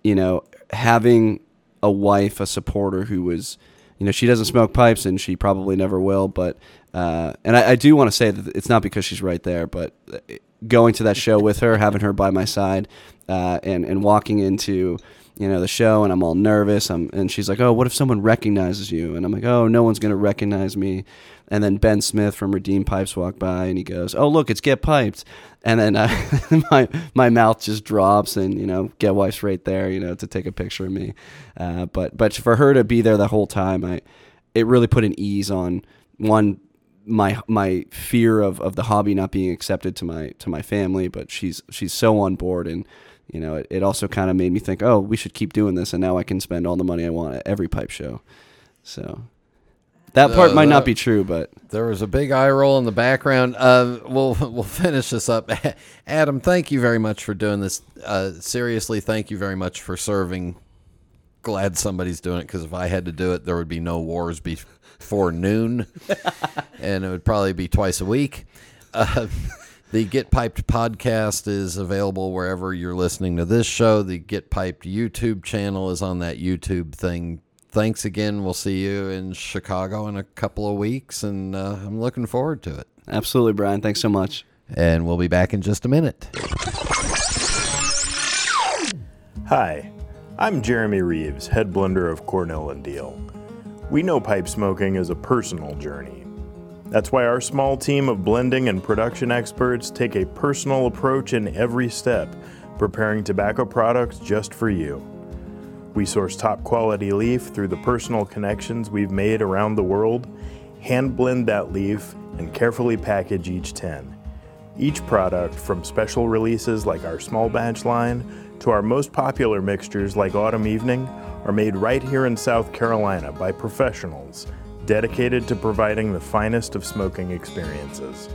you know having a wife, a supporter who was, you know, she doesn't smoke pipes and she probably never will, but uh, and I, I do want to say that it's not because she's right there, but uh, going to that show with her, having her by my side, uh, and and walking into you know the show and I'm all nervous. I'm and she's like, "Oh, what if someone recognizes you?" And I'm like, "Oh, no one's gonna recognize me." And then Ben Smith from Redeem Pipes walked by and he goes, "Oh, look, it's Get Piped." And then uh, my my mouth just drops and you know Get Wife's right there, you know, to take a picture of me. Uh, but but for her to be there the whole time, I it really put an ease on one my my fear of, of the hobby not being accepted to my to my family, but she's she's so on board and you know, it, it also kind of made me think, oh, we should keep doing this, and now I can spend all the money I want at every pipe show. So that part Uh, might not be true, but There was a big eye roll in the background. Uh, we'll we'll finish this up. Adam, thank you very much for doing this. Uh, seriously, thank you very much for serving. Glad somebody's doing it because if I had to do it, there would be no wars before noon, and it would probably be twice a week. Uh, the Get Piped podcast is available wherever you're listening to this show. The Get Piped YouTube channel is on that YouTube thing. Thanks again. We'll see you in Chicago in a couple of weeks, and uh, I'm looking forward to it. absolutely, Brian. Thanks so much. And we'll be back in just a minute. Hi, I'm Jeremy Reeves, head blender of Cornell and Diehl. We know pipe smoking is a personal journey. That's why our small team of blending and production experts take a personal approach in every step, preparing tobacco products just for you. We source top quality leaf through the personal connections we've made around the world, hand blend that leaf, and carefully package each tin. Each product, from special releases like our small batch line to our most popular mixtures like Autumn Evening, are made right here in South Carolina by professionals dedicated to providing the finest of smoking experiences.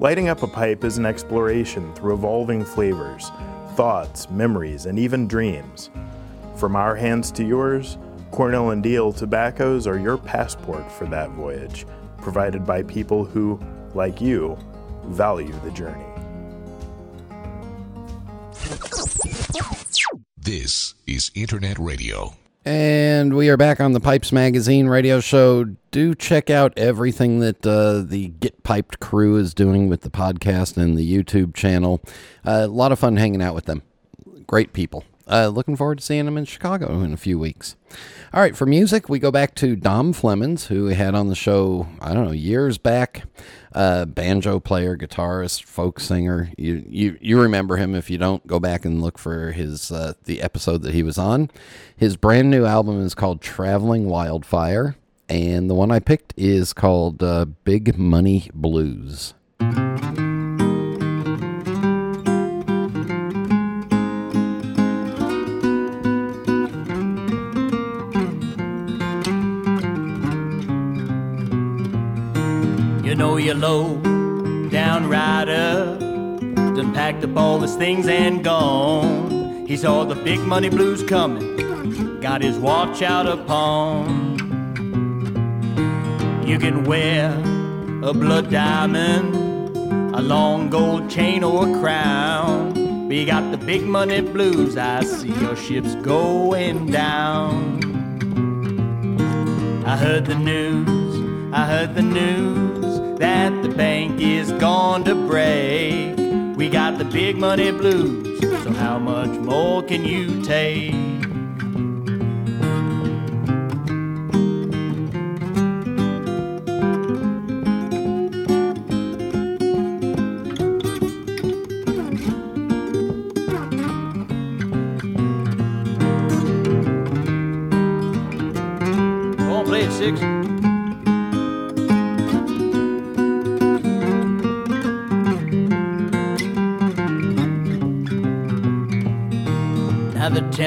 Lighting up a pipe is an exploration through evolving flavors, thoughts, memories, and even dreams. From our hands to yours, Cornell and Diehl tobaccos are your passport for that voyage, provided by people who, like you, value the journey. This is Internet Radio. And we are back on the Pipes Magazine radio show. Do check out everything that uh, the Get Piped crew is doing with the podcast and the YouTube channel. Uh, a lot of fun hanging out with them. Great people. Uh, looking forward to seeing him in Chicago in a few weeks. All right, for music, we go back to Dom Flemons, who we had on the show, I don't know, years back. Uh, banjo player, guitarist, folk singer. You, you you remember him. If you don't, go back and look for his uh, the episode that he was on. His brand new album is called Traveling Wildfire, and the one I picked is called uh, Big Money Blues. You know you're low down rider. Done packed up all his things and gone. He saw the big money blues coming. Got his watch out upon. You can wear a blood diamond, a long gold chain or a crown. You got the big money blues. I see your ship's going down. I heard the news, I heard the news that the bank is going to break. We got the big money blues, so how much more can you take?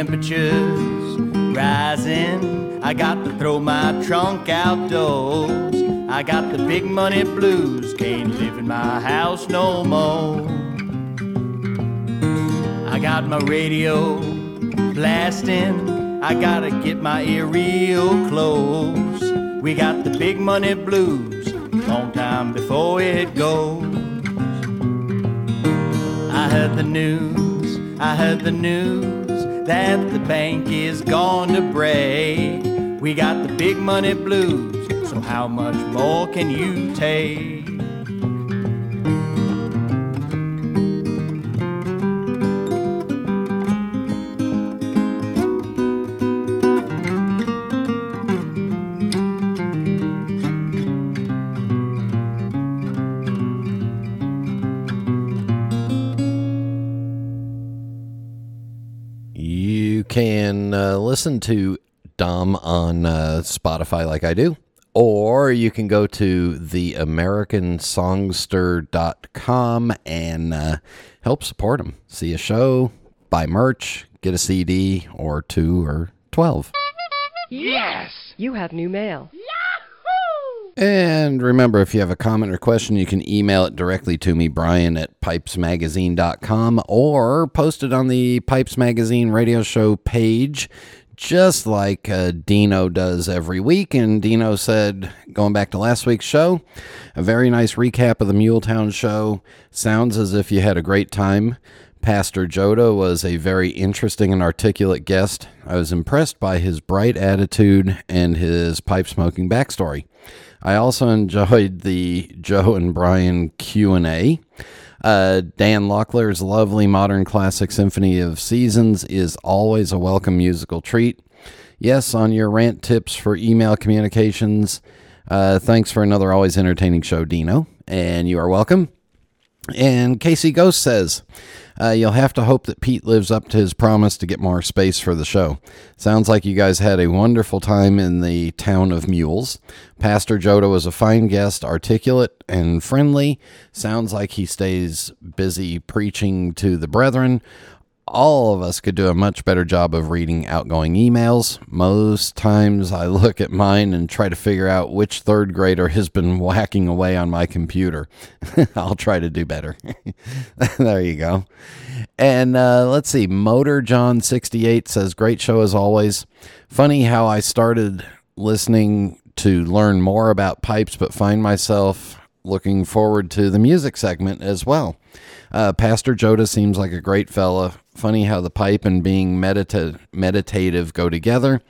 Temperature's rising. I got to throw my trunk outdoors. I got the big money blues. Can't live in my house no more. I got my radio blasting. I gotta get my ear real close. We got the big money blues. Long time before it goes. I heard the news, I heard the news that the bank is going to break. We got the big money blues, so how much more can you take? Listen to Dom on uh, Spotify like I do, or you can go to theamericansongster.com and uh, help support him. See a show, buy merch, get a CD or two or 12. Yes! You have new mail. Yahoo! And remember, if you have a comment or question, you can email it directly to me, Brian at pipesmagazine.com, or post it on the Pipes Magazine radio show page, just like uh, Dino does every week. And Dino said, going back to last week's show, a very nice recap of the Muletown show. Sounds as if you had a great time. Pastor Joda was a very interesting and articulate guest. I was impressed by his bright attitude and his pipe smoking backstory. I also enjoyed the Joe and Brian Q&A. Uh, Dan Locklair's lovely modern classic Symphony of Seasons is always a welcome musical treat. Yes, on your rant tips for email communications. Uh, thanks for another always entertaining show, Dino, and you are welcome. And Casey Ghost says, uh, You'll have to hope that Pete lives up to his promise to get more space for the show. Sounds like you guys had a wonderful time in the town of Mules. Pastor Joda was a fine guest, articulate and friendly. Sounds like he stays busy preaching to the brethren all of us could do a much better job of reading outgoing emails. Most times I look at mine and try to figure out which third grader has been whacking away on my computer. I'll try to do better. there you go. And uh, let's see. Motor John 68 says, Great show as always. Funny how I started listening to learn more about pipes, but find myself looking forward to the music segment as well. Uh, Pastor Joda seems like a great fella. Funny how the pipe and being medita- meditative go together.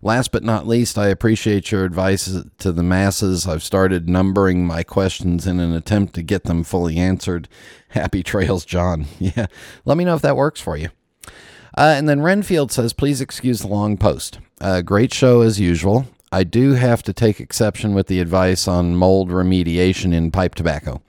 Last but not least, I appreciate your advice to the masses. I've started numbering my questions in an attempt to get them fully answered. Happy trails, John. Yeah, let me know if that works for you. Uh, and then Renfield says, please excuse the long post. Uh, great show as usual. I do have to take exception with the advice on mold remediation in pipe tobacco.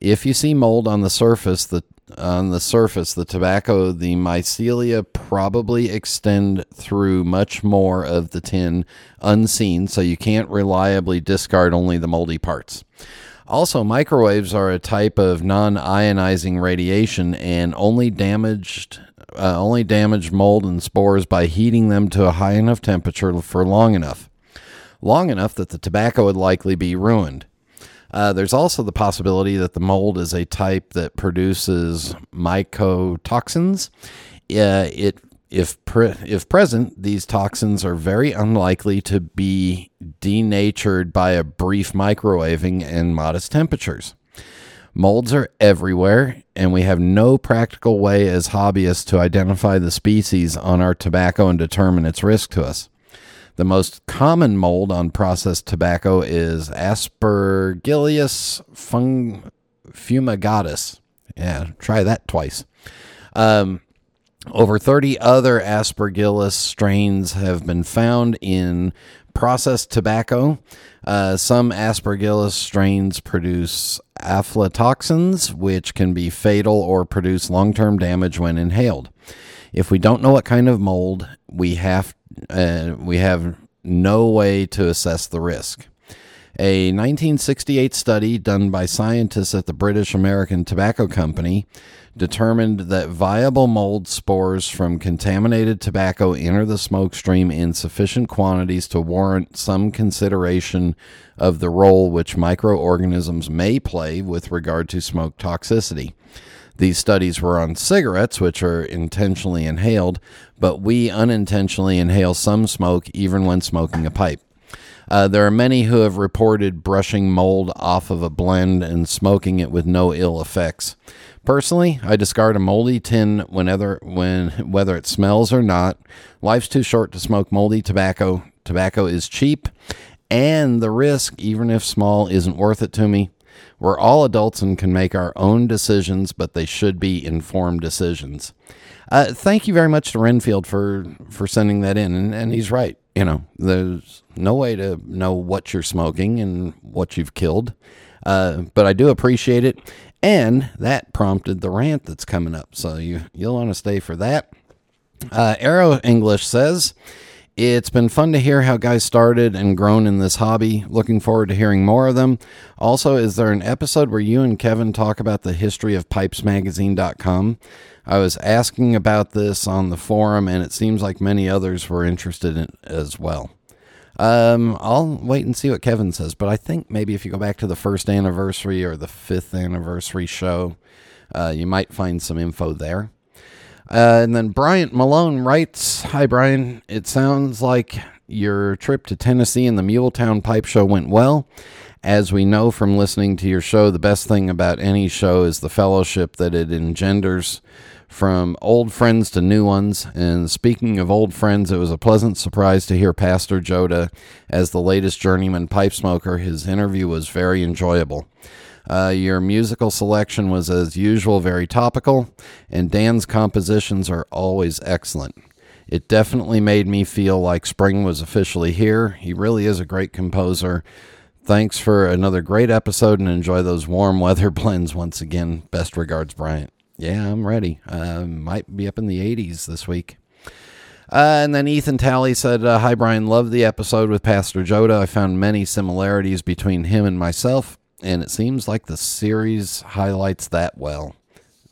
If you see mold on the surface, the on the surface, the tobacco, the mycelia probably extend through much more of the tin unseen, so you can't reliably discard only the moldy parts. Also, microwaves are a type of non-ionizing radiation and only damaged uh, only damage mold and spores by heating them to a high enough temperature for long enough. Long enough that the tobacco would likely be ruined. Uh, there's also the possibility that the mold is a type that produces mycotoxins. Uh, it if pre- if present, these toxins are very unlikely to be denatured by a brief microwaving and modest temperatures. Molds are everywhere, and we have no practical way as hobbyists to identify the species on our tobacco and determine its risk to us. The most common mold on processed tobacco is Aspergillus fung- fumigatus. Yeah, try that twice. Um, over 30 other Aspergillus strains have been found in processed tobacco. Uh, some Aspergillus strains produce aflatoxins, which can be fatal or produce long term damage when inhaled. If we don't know what kind of mold, we have uh, we have no way to assess the risk. A 1968 study done by scientists at the British American Tobacco Company determined that viable mold spores from contaminated tobacco enter the smoke stream in sufficient quantities to warrant some consideration of the role which microorganisms may play with regard to smoke toxicity. These studies were on cigarettes, which are intentionally inhaled, but we unintentionally inhale some smoke even when smoking a pipe. Uh, there are many who have reported brushing mold off of a blend and smoking it with no ill effects. Personally, I discard a moldy tin whenever, when, whether it smells or not. Life's too short to smoke moldy tobacco. Tobacco is cheap, and the risk, even if small, isn't worth it to me. We're all adults and can make our own decisions, but they should be informed decisions. Uh, thank you very much to Renfield for for sending that in, and, and he's right. You know, there's no way to know what you're smoking and what you've killed, uh, but I do appreciate it, and that prompted the rant that's coming up. So you you'll want to stay for that. Uh, Arrow English says. It's been fun to hear how guys started and grown in this hobby. Looking forward to hearing more of them. Also, is there an episode where you and Kevin talk about the history of pipesmagazine.com? I was asking about this on the forum, and it seems like many others were interested in as well. Um, I'll wait and see what Kevin says, but I think maybe if you go back to the first anniversary or the fifth anniversary show, uh, you might find some info there. Uh, and then Bryant Malone writes Hi, Brian. It sounds like your trip to Tennessee and the Muletown Pipe Show went well. As we know from listening to your show, the best thing about any show is the fellowship that it engenders from old friends to new ones. And speaking of old friends, it was a pleasant surprise to hear Pastor Joda as the latest journeyman pipe smoker. His interview was very enjoyable. Uh, your musical selection was, as usual, very topical, and Dan's compositions are always excellent. It definitely made me feel like spring was officially here. He really is a great composer. Thanks for another great episode and enjoy those warm weather blends once again. Best regards, Bryant. Yeah, I'm ready. Uh, might be up in the 80s this week. Uh, and then Ethan Talley said, uh, Hi, Brian. Love the episode with Pastor Joda. I found many similarities between him and myself, and it seems like the series highlights that well.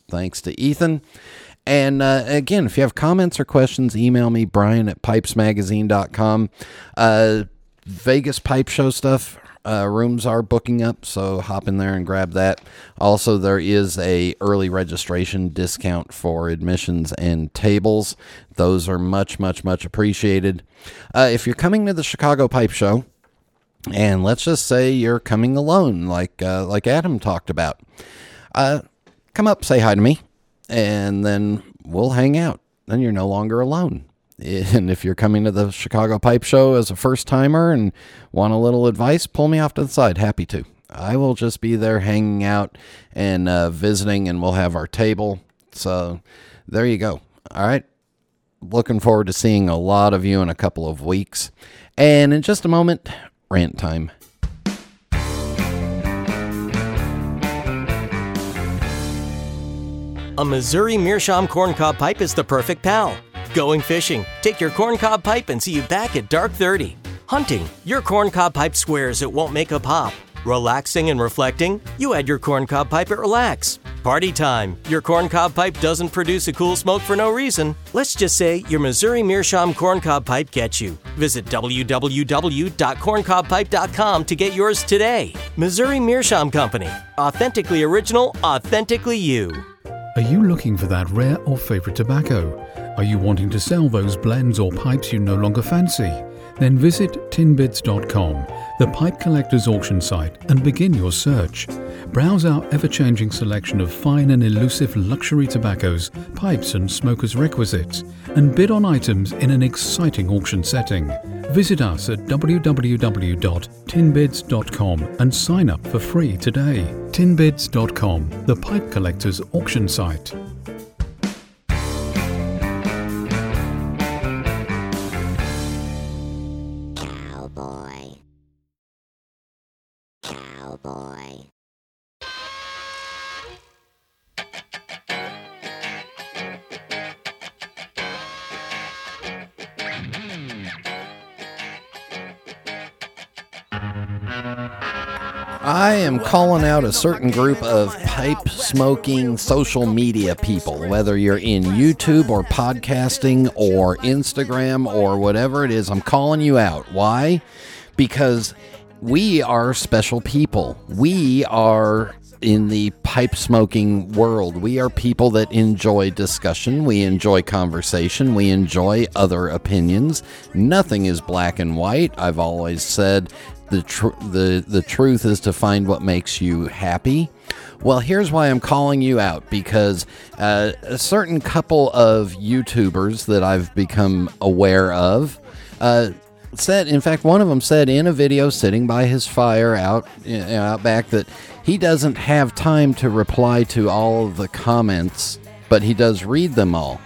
Thanks to Ethan. And uh, again, if you have comments or questions, email me, Brian at pipesmagazine.com. Uh, Vegas pipe show stuff. Uh, rooms are booking up, so hop in there and grab that. Also, there is a early registration discount for admissions and tables. Those are much, much, much appreciated. Uh, if you're coming to the Chicago Pipe Show, and let's just say you're coming alone, like uh, like Adam talked about, uh, come up, say hi to me, and then we'll hang out. Then you're no longer alone. And if you're coming to the Chicago Pipe Show as a first timer and want a little advice, pull me off to the side. Happy to. I will just be there hanging out and uh, visiting, and we'll have our table. So there you go. All right. Looking forward to seeing a lot of you in a couple of weeks. And in just a moment, rant time. A Missouri Meerschaum corncob pipe is the perfect pal. Going fishing, take your corncob pipe and see you back at dark 30. Hunting, your corncob pipe swears it won't make a pop. Relaxing and reflecting, you add your corncob pipe at Relax. Party time, your corncob pipe doesn't produce a cool smoke for no reason. Let's just say your Missouri Meerschaum corncob pipe gets you. Visit www.corncobpipe.com to get yours today. Missouri Meerschaum Company. Authentically original, authentically you. Are you looking for that rare or favorite tobacco? Are you wanting to sell those blends or pipes you no longer fancy? Then visit tinbids.com, the pipe collector's auction site, and begin your search. Browse our ever changing selection of fine and elusive luxury tobaccos, pipes, and smokers' requisites, and bid on items in an exciting auction setting. Visit us at www.tinbids.com and sign up for free today. Tinbids.com, the pipe collector's auction site. I am calling out a certain group of pipe smoking social media people, whether you're in YouTube or podcasting or Instagram or whatever it is. I'm calling you out. Why? Because we are special people. We are in the pipe smoking world. We are people that enjoy discussion, we enjoy conversation, we enjoy other opinions. Nothing is black and white. I've always said the tr- the the truth is to find what makes you happy. Well, here's why I'm calling you out because uh, a certain couple of YouTubers that I've become aware of uh, said, in fact, one of them said in a video sitting by his fire out you know, out back that he doesn't have time to reply to all of the comments, but he does read them all.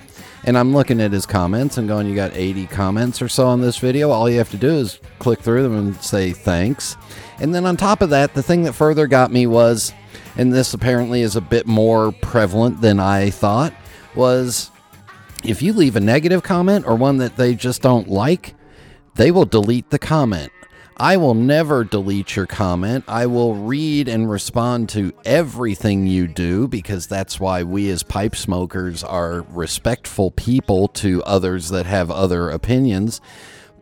And I'm looking at his comments and going, You got 80 comments or so on this video. All you have to do is click through them and say thanks. And then on top of that, the thing that further got me was, and this apparently is a bit more prevalent than I thought, was if you leave a negative comment or one that they just don't like, they will delete the comment. I will never delete your comment. I will read and respond to everything you do because that's why we as pipe smokers are respectful people to others that have other opinions.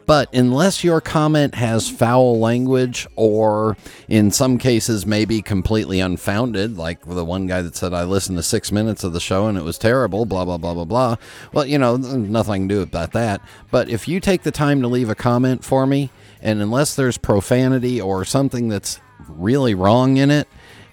But unless your comment has foul language or in some cases maybe completely unfounded, like the one guy that said, I listened to six minutes of the show and it was terrible, blah, blah, blah, blah, blah. Well, you know, nothing can do about that. But if you take the time to leave a comment for me, and unless there's profanity or something that's really wrong in it,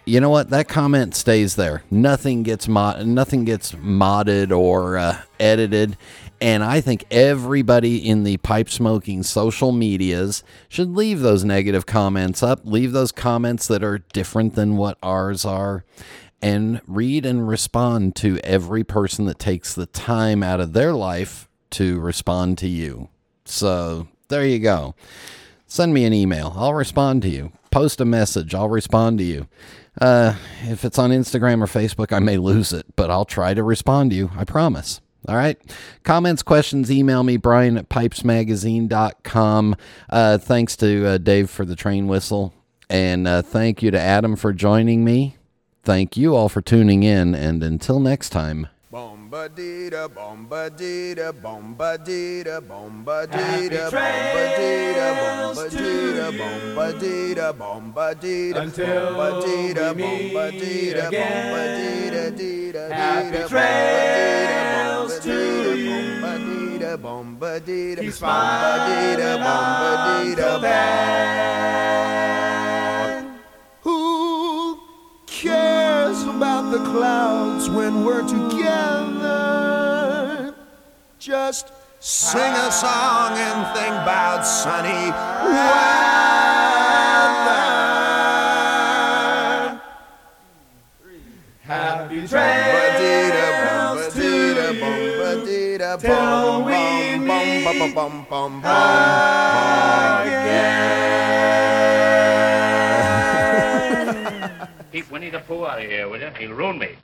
you know what? That comment stays there. Nothing gets mod- nothing gets modded or uh, edited. And I think everybody in the pipe smoking social medias should leave those negative comments up, leave those comments that are different than what ours are, and read and respond to every person that takes the time out of their life to respond to you. So there you go. Send me an email. I'll respond to you. post a message. I'll respond to you. Uh, if it's on Instagram or Facebook, I may lose it, but I'll try to respond to you. I promise. All right. Comments, questions, email me, Brian at pipesmagazine.com. Uh, thanks to uh, Dave for the train whistle. And uh, thank you to Adam for joining me. Thank you all for tuning in. And until next time, Bombadita, bombadita, bombadita, bombadita, Happy bombadita, trails to bombadita, bombadita, bombadita, Until bombadita, we meet bombadita, again. bombadita, dita, Happy dita, trails to bombadita, bombadita, Keep smiling bombadita, bombadita, until then. About the clouds when we're together? Just sing a song and think about sunny weather. Happy trails to till we meet Keep Winnie the Pooh out of here, will you? He'll ruin me.